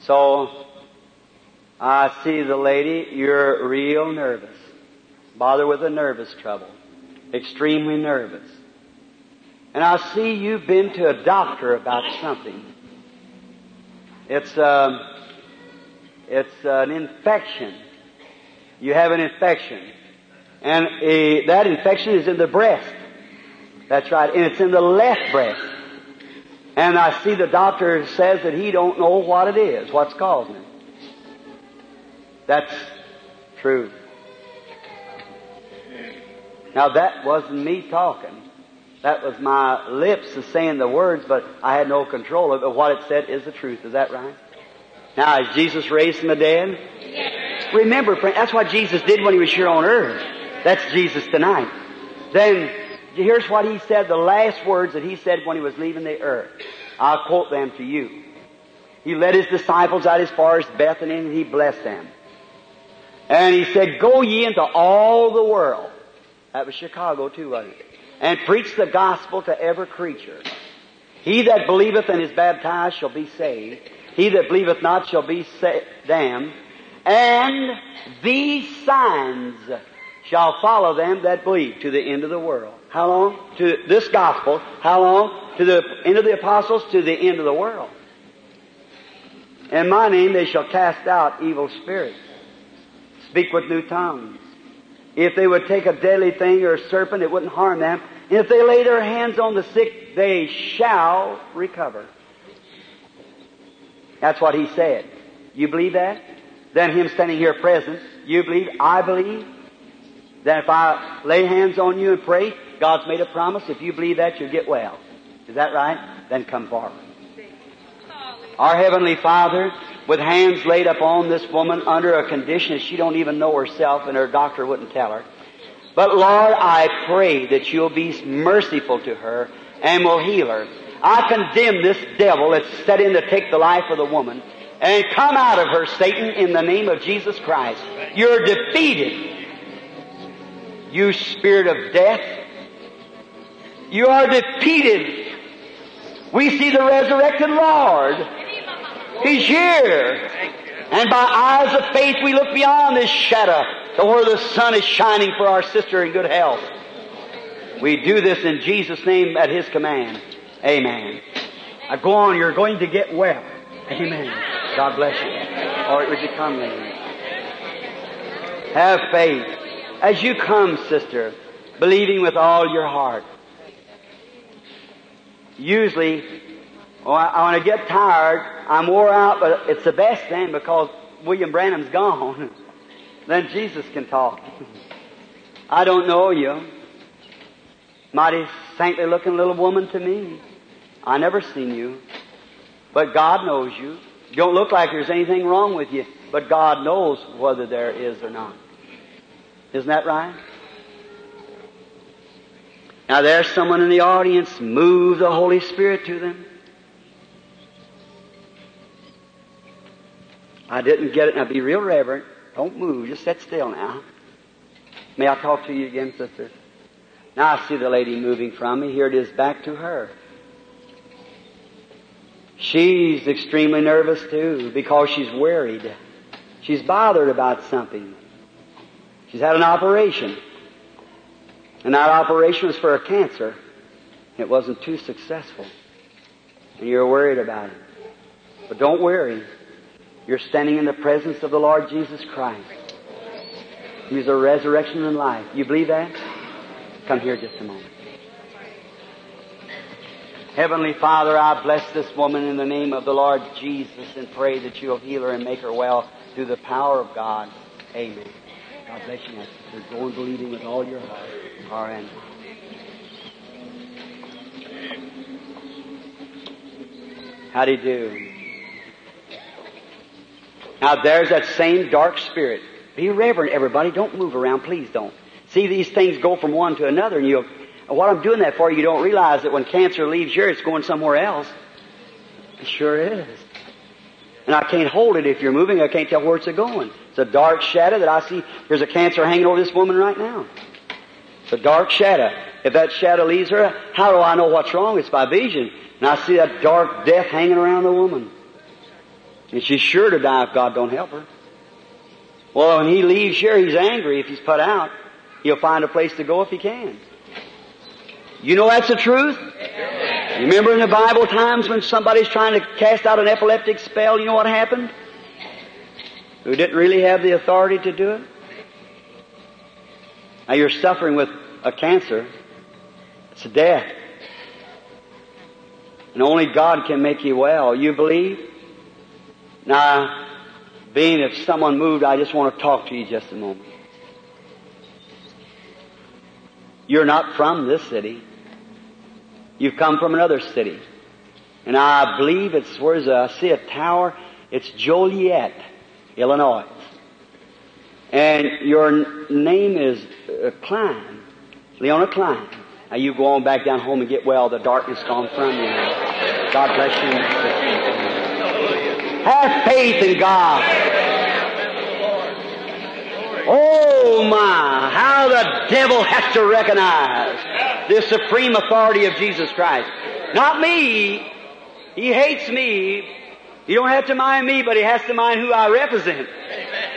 So, I see the lady, you're real nervous. Bother with a nervous trouble. Extremely nervous. And I see you've been to a doctor about something. It's, um, it's an infection. You have an infection. And a, that infection is in the breast. That's right. And it's in the left breast. And I see the doctor says that he don't know what it is, what's causing it. That's true. Now that wasn't me talking. That was my lips saying the words, but I had no control of it. But What it said is the truth. Is that right? Now, is Jesus raised from the dead? Yes. Remember, that's what Jesus did when he was here on earth. That's Jesus tonight. Then, here's what he said, the last words that he said when he was leaving the earth. I'll quote them to you. He led his disciples out as far as Bethany and he blessed them. And he said, Go ye into all the world. That was Chicago too, wasn't it? And preach the gospel to every creature. He that believeth and is baptized shall be saved. He that believeth not shall be sa- damned. And these signs shall follow them that believe to the end of the world. How long? To this gospel. How long? To the end of the apostles, to the end of the world. In my name they shall cast out evil spirits. Speak with new tongues. If they would take a deadly thing or a serpent, it wouldn't harm them. And if they lay their hands on the sick, they shall recover. That's what he said. You believe that? Then him standing here present, you believe, I believe. that if I lay hands on you and pray, God's made a promise. If you believe that, you'll get well. Is that right? Then come forward. Our Heavenly Father, with hands laid upon this woman under a condition that she don't even know herself and her doctor wouldn't tell her. But Lord, I pray that you'll be merciful to her and will heal her. I condemn this devil that's set in to take the life of the woman and come out of her, Satan, in the name of Jesus Christ. You're defeated. You spirit of death. You are defeated. We see the resurrected Lord. He's here. And by eyes of faith we look beyond this shadow to where the sun is shining for our sister in good health. We do this in Jesus' name at His command. Amen. Now go on, you're going to get well. Amen. God bless you. Right, would you come, lady? Have faith. As you come, sister, believing with all your heart. Usually, Oh, when I I want to get tired, I'm wore out, but it's the best then because William Branham's gone. then Jesus can talk. I don't know you. Mighty saintly looking little woman to me. I never seen you. But God knows. You don't look like there's anything wrong with you, but God knows whether there is or not. Isn't that right? Now there's someone in the audience. Move the Holy Spirit to them. I didn't get it. Now be real reverent. Don't move. Just sit still now. May I talk to you again, sister? Now I see the lady moving from me. Here it is back to her. She's extremely nervous too because she's worried. She's bothered about something. She's had an operation. And that operation was for a cancer. It wasn't too successful. And you're worried about it. But don't worry. You're standing in the presence of the Lord Jesus Christ. He's a resurrection and life. You believe that? Come here just a moment. Heavenly Father, I bless this woman in the name of the Lord Jesus and pray that you'll heal her and make her well through the power of God. Amen. God bless you, sister. Go and believing with all your heart. Right. How do you do? Now there's that same dark spirit. Be reverent, everybody. Don't move around. Please don't. See, these things go from one to another and you what I'm doing that for, you don't realize that when cancer leaves here, it's going somewhere else. It sure is. And I can't hold it if you're moving. I can't tell where it's going. It's a dark shadow that I see. There's a cancer hanging over this woman right now. It's a dark shadow. If that shadow leaves her, how do I know what's wrong? It's by vision. And I see that dark death hanging around the woman. And she's sure to die if God don't help her. Well, when he leaves here, he's angry if he's put out. He'll find a place to go if he can. You know that's the truth? You remember in the Bible times when somebody's trying to cast out an epileptic spell, you know what happened? Who didn't really have the authority to do it? Now you're suffering with a cancer. It's a death. And only God can make you well. You believe? Now, being if someone moved, I just want to talk to you just a moment. You're not from this city. You've come from another city. And I believe it's, where's I see a tower, it's Joliet, Illinois. And your name is uh, Klein, Leona Klein. Now you go on back down home and get well, the darkness gone from you. God bless you. Have faith in God. Oh my, how the devil has to recognize the supreme authority of Jesus Christ. Not me. He hates me. He don't have to mind me, but he has to mind who I represent.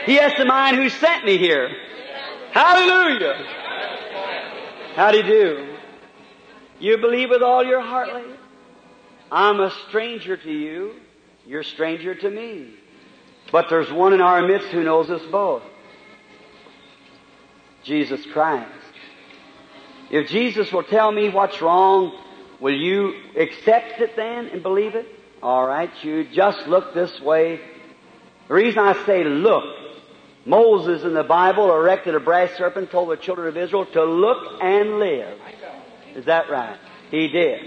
He has to mind who sent me here. Hallelujah. How do you do? You believe with all your heart, lady? I'm a stranger to you. You're a stranger to me. But there's one in our midst who knows us both. Jesus Christ. If Jesus will tell me what's wrong, will you accept it then and believe it? All right, you just look this way. The reason I say look, Moses in the Bible erected a brass serpent, told the children of Israel to look and live. Is that right? He did.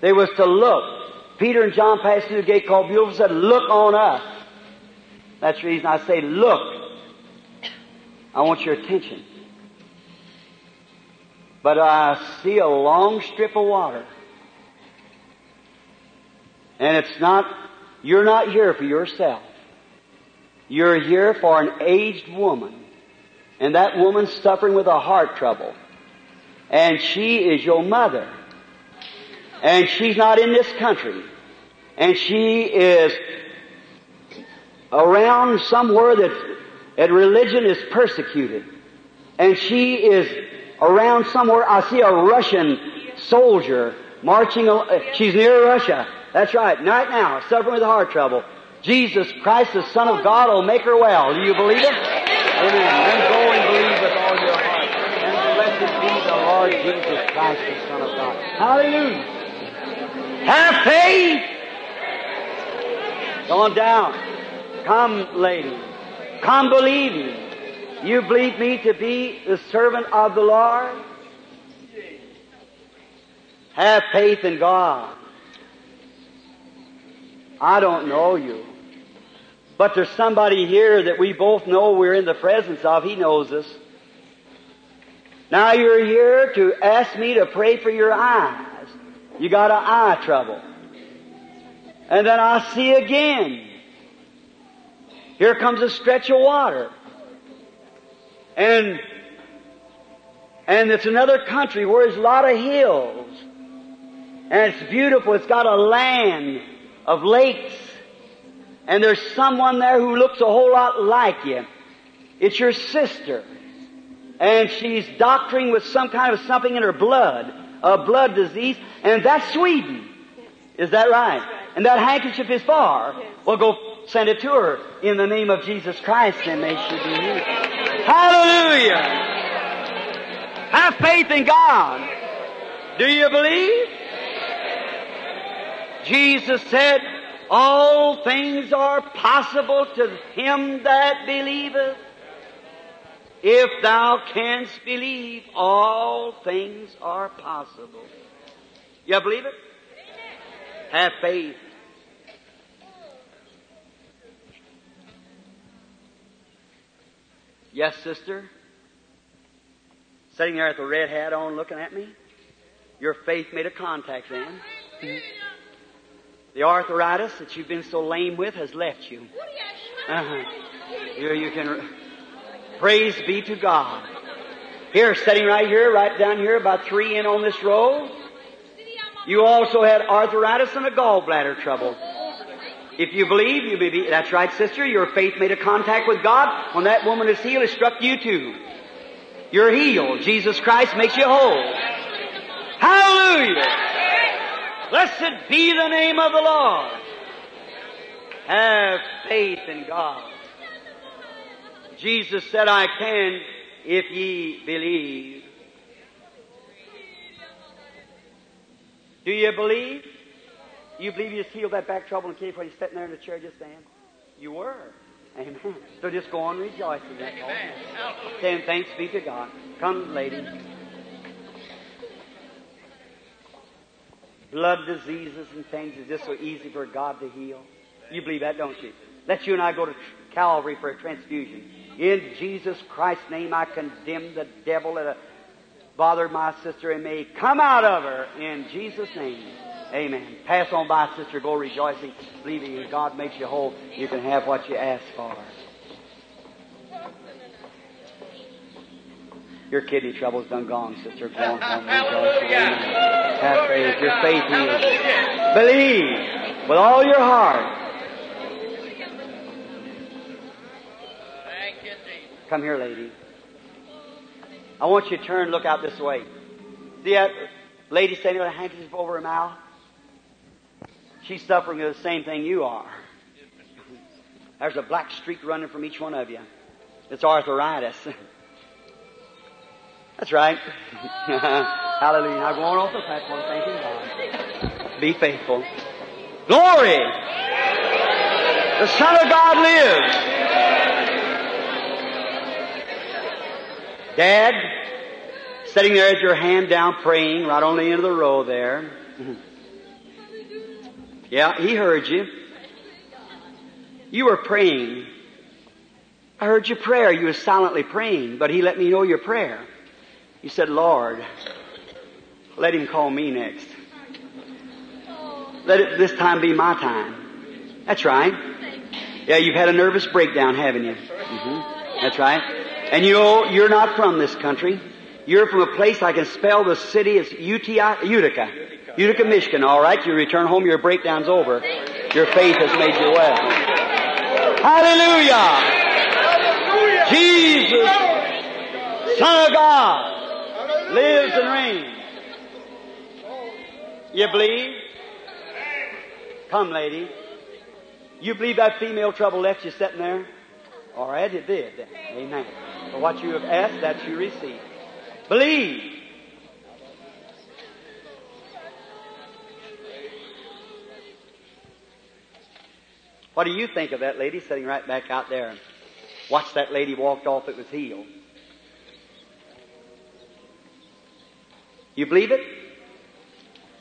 They was to look. Peter and John passed through the gate called Beautiful said, look on us. That's the reason I say look. I want your attention. But I see a long strip of water. And it's not, you're not here for yourself. You're here for an aged woman. And that woman's suffering with a heart trouble. And she is your mother. And she's not in this country. And she is around somewhere that, that religion is persecuted. And she is around somewhere. I see a Russian soldier marching. uh, She's near Russia. That's right. Right now, suffering with heart trouble. Jesus Christ, the Son of God, will make her well. Do you believe it? Amen. Then go and believe with all your heart. And blessed be the Lord Jesus Christ, the Son of God. Hallelujah. Have faith. Go on down. Come, lady. Come believing. You believe me to be the servant of the Lord? Have faith in God. I don't know you. But there's somebody here that we both know we're in the presence of. He knows us. Now you're here to ask me to pray for your eyes. You got an eye trouble. And then I see again. Here comes a stretch of water. And, and it's another country where there's a lot of hills. And it's beautiful. It's got a land of lakes. And there's someone there who looks a whole lot like you. It's your sister. And she's doctoring with some kind of something in her blood, a blood disease, and that's Sweden. Is that right? And that handkerchief is far. Well, go send it to her in the name of Jesus Christ, and may she be healed. Hallelujah! Have faith in God. Do you believe? Jesus said, all things are possible to him that believeth. If thou canst believe, all things are possible. You believe it? Have faith. Yes, sister? Sitting there with the red hat on looking at me? Your faith made a contact then. The arthritis that you've been so lame with has left you. Uh-huh. Here you can. Praise be to God. Here, sitting right here, right down here, about three in on this row. You also had arthritis and a gallbladder trouble. If you believe, you be. That's right, sister. Your faith made a contact with God. When that woman is healed, it struck you too. You're healed. Jesus Christ makes you whole. Hallelujah! Blessed be the name of the Lord. Have faith in God. Jesus said, I can if ye believe. Do you believe? You believe you just healed that back trouble and came for you sitting there in the chair just then? You were. Amen. So just go on rejoicing. All. Saying thanks be to God. Come, lady. Blood diseases and things is just so easy for God to heal. You believe that, don't you? Let you and I go to Calvary for a transfusion. In Jesus Christ's name, I condemn the devil that bothered my sister and me. Come out of her in Jesus' name. Amen. Pass on by, sister. Go rejoicing, believing that God makes you whole. You can have what you ask for. Your kidney trouble's done gone, sister. Go on home. Have faith. Your faith heals. Believe with all your heart. Come here, lady. I want you to turn look out this way. See that lady standing with a handkerchief over her mouth? She's suffering the same thing you are. There's a black streak running from each one of you. It's arthritis. That's right. Hallelujah. Now go on off the platform, thanking God. Be faithful. Glory! The Son of God lives. Dad, sitting there with your hand down praying right on the end of the row there. Yeah, he heard you. You were praying. I heard your prayer. You were silently praying, but he let me know your prayer. You said, Lord, let him call me next. Let it this time be my time. That's right. Yeah, you've had a nervous breakdown, haven't you? hmm That's right. And you know, you're not from this country. You're from a place I can spell the city. It's Utica, Utica, Utica, Michigan. All right. You return home. Your breakdown's over. Your faith has made you well. Hallelujah. Jesus, Son of God. lives and reigns. You believe? Come, lady. You believe that female trouble left you sitting there? All right, it did. Amen. For what you have asked, that you receive. Believe. What do you think of that lady sitting right back out there? Watch that lady walked off that was healed. You believe it?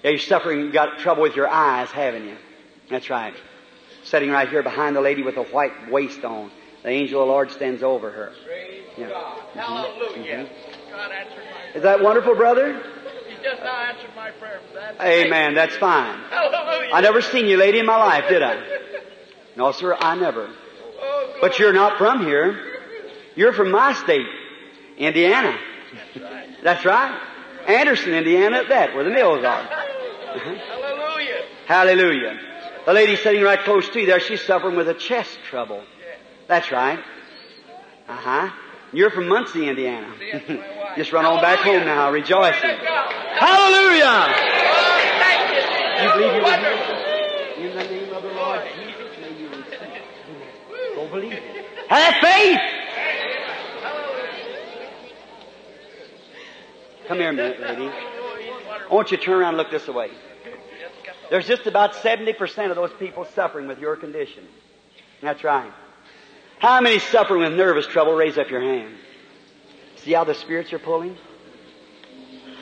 Yeah, you're suffering, you got trouble with your eyes, haven't you? That's right. Sitting right here behind the lady with a white waist on. The angel of the Lord stands over her. Praise Yeah. God. Mm-hmm. Hallelujah. Mm-hmm. God answered my prayer. Is that wonderful, brother? He just now answered my prayer. That's Amen. That's fine. Hallelujah. I never seen you lady in my life, did I? No, sir, I never. Oh, But you're not from here. You're from my state, Indiana. That's right. Anderson, Indiana at that, where the mills are. Hallelujah. Hallelujah. The lady sitting right close to you there, she's suffering with a chest trouble. That's right. Uh huh. You're from Muncie, Indiana. That's my wife. Just run on back home now, rejoicing. Glory to God. Hallelujah! You, believe you were. In the name of the Lord Jesus, may you receive. Go believe it. Have faith! Come here a minute, lady. I want you to turn around and look this way. There's just about 70% of those people suffering with your condition. That's right. How many suffering with nervous trouble? Raise up your hand. See how the spirits are pulling?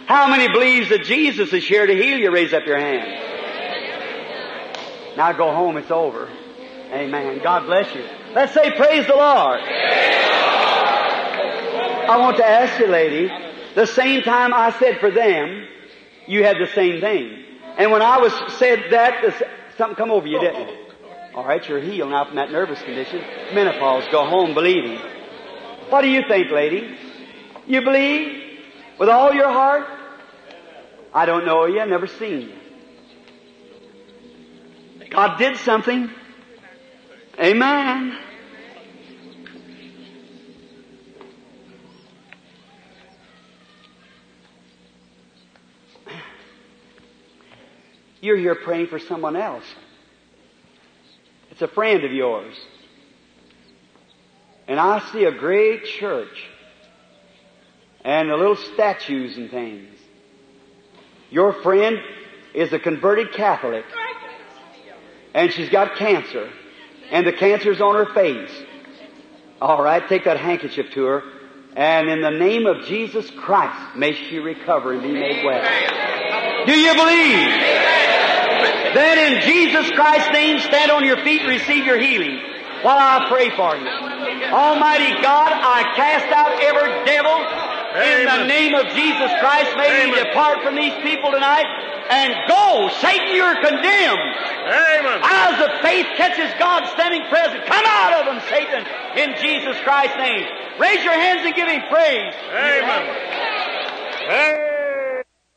How many believes that Jesus is here to heal you? Raise up your hand. Now go home. It's over. Amen. God bless you. Let's say praise the Lord. I want to ask you, lady, the same time I said for them, you had the same thing. And when I was said that, something come over you, didn't it? All right, you're healed now from that nervous condition. Menopause. Go home believing. What do you think, lady? You believe with all your heart? I don't know you. I've never seen you. God did something. Amen. You're here praying for someone else. It's a friend of yours. And I see a great church and the little statues and things. Your friend is a converted Catholic and she's got cancer and the cancer's on her face. All right, take that handkerchief to her and in the name of Jesus Christ may she recover and be made well. Do you believe? Then in Jesus Christ's name, stand on your feet and receive your healing while I pray for you. Almighty God, I cast out every devil in the name of Jesus Christ. May he depart from these people tonight and go. Satan, you're condemned. Amen. Eyes of faith catches God standing present. Come out of them, Satan, in Jesus Christ's name. Raise your hands and give him praise. Amen. Amen.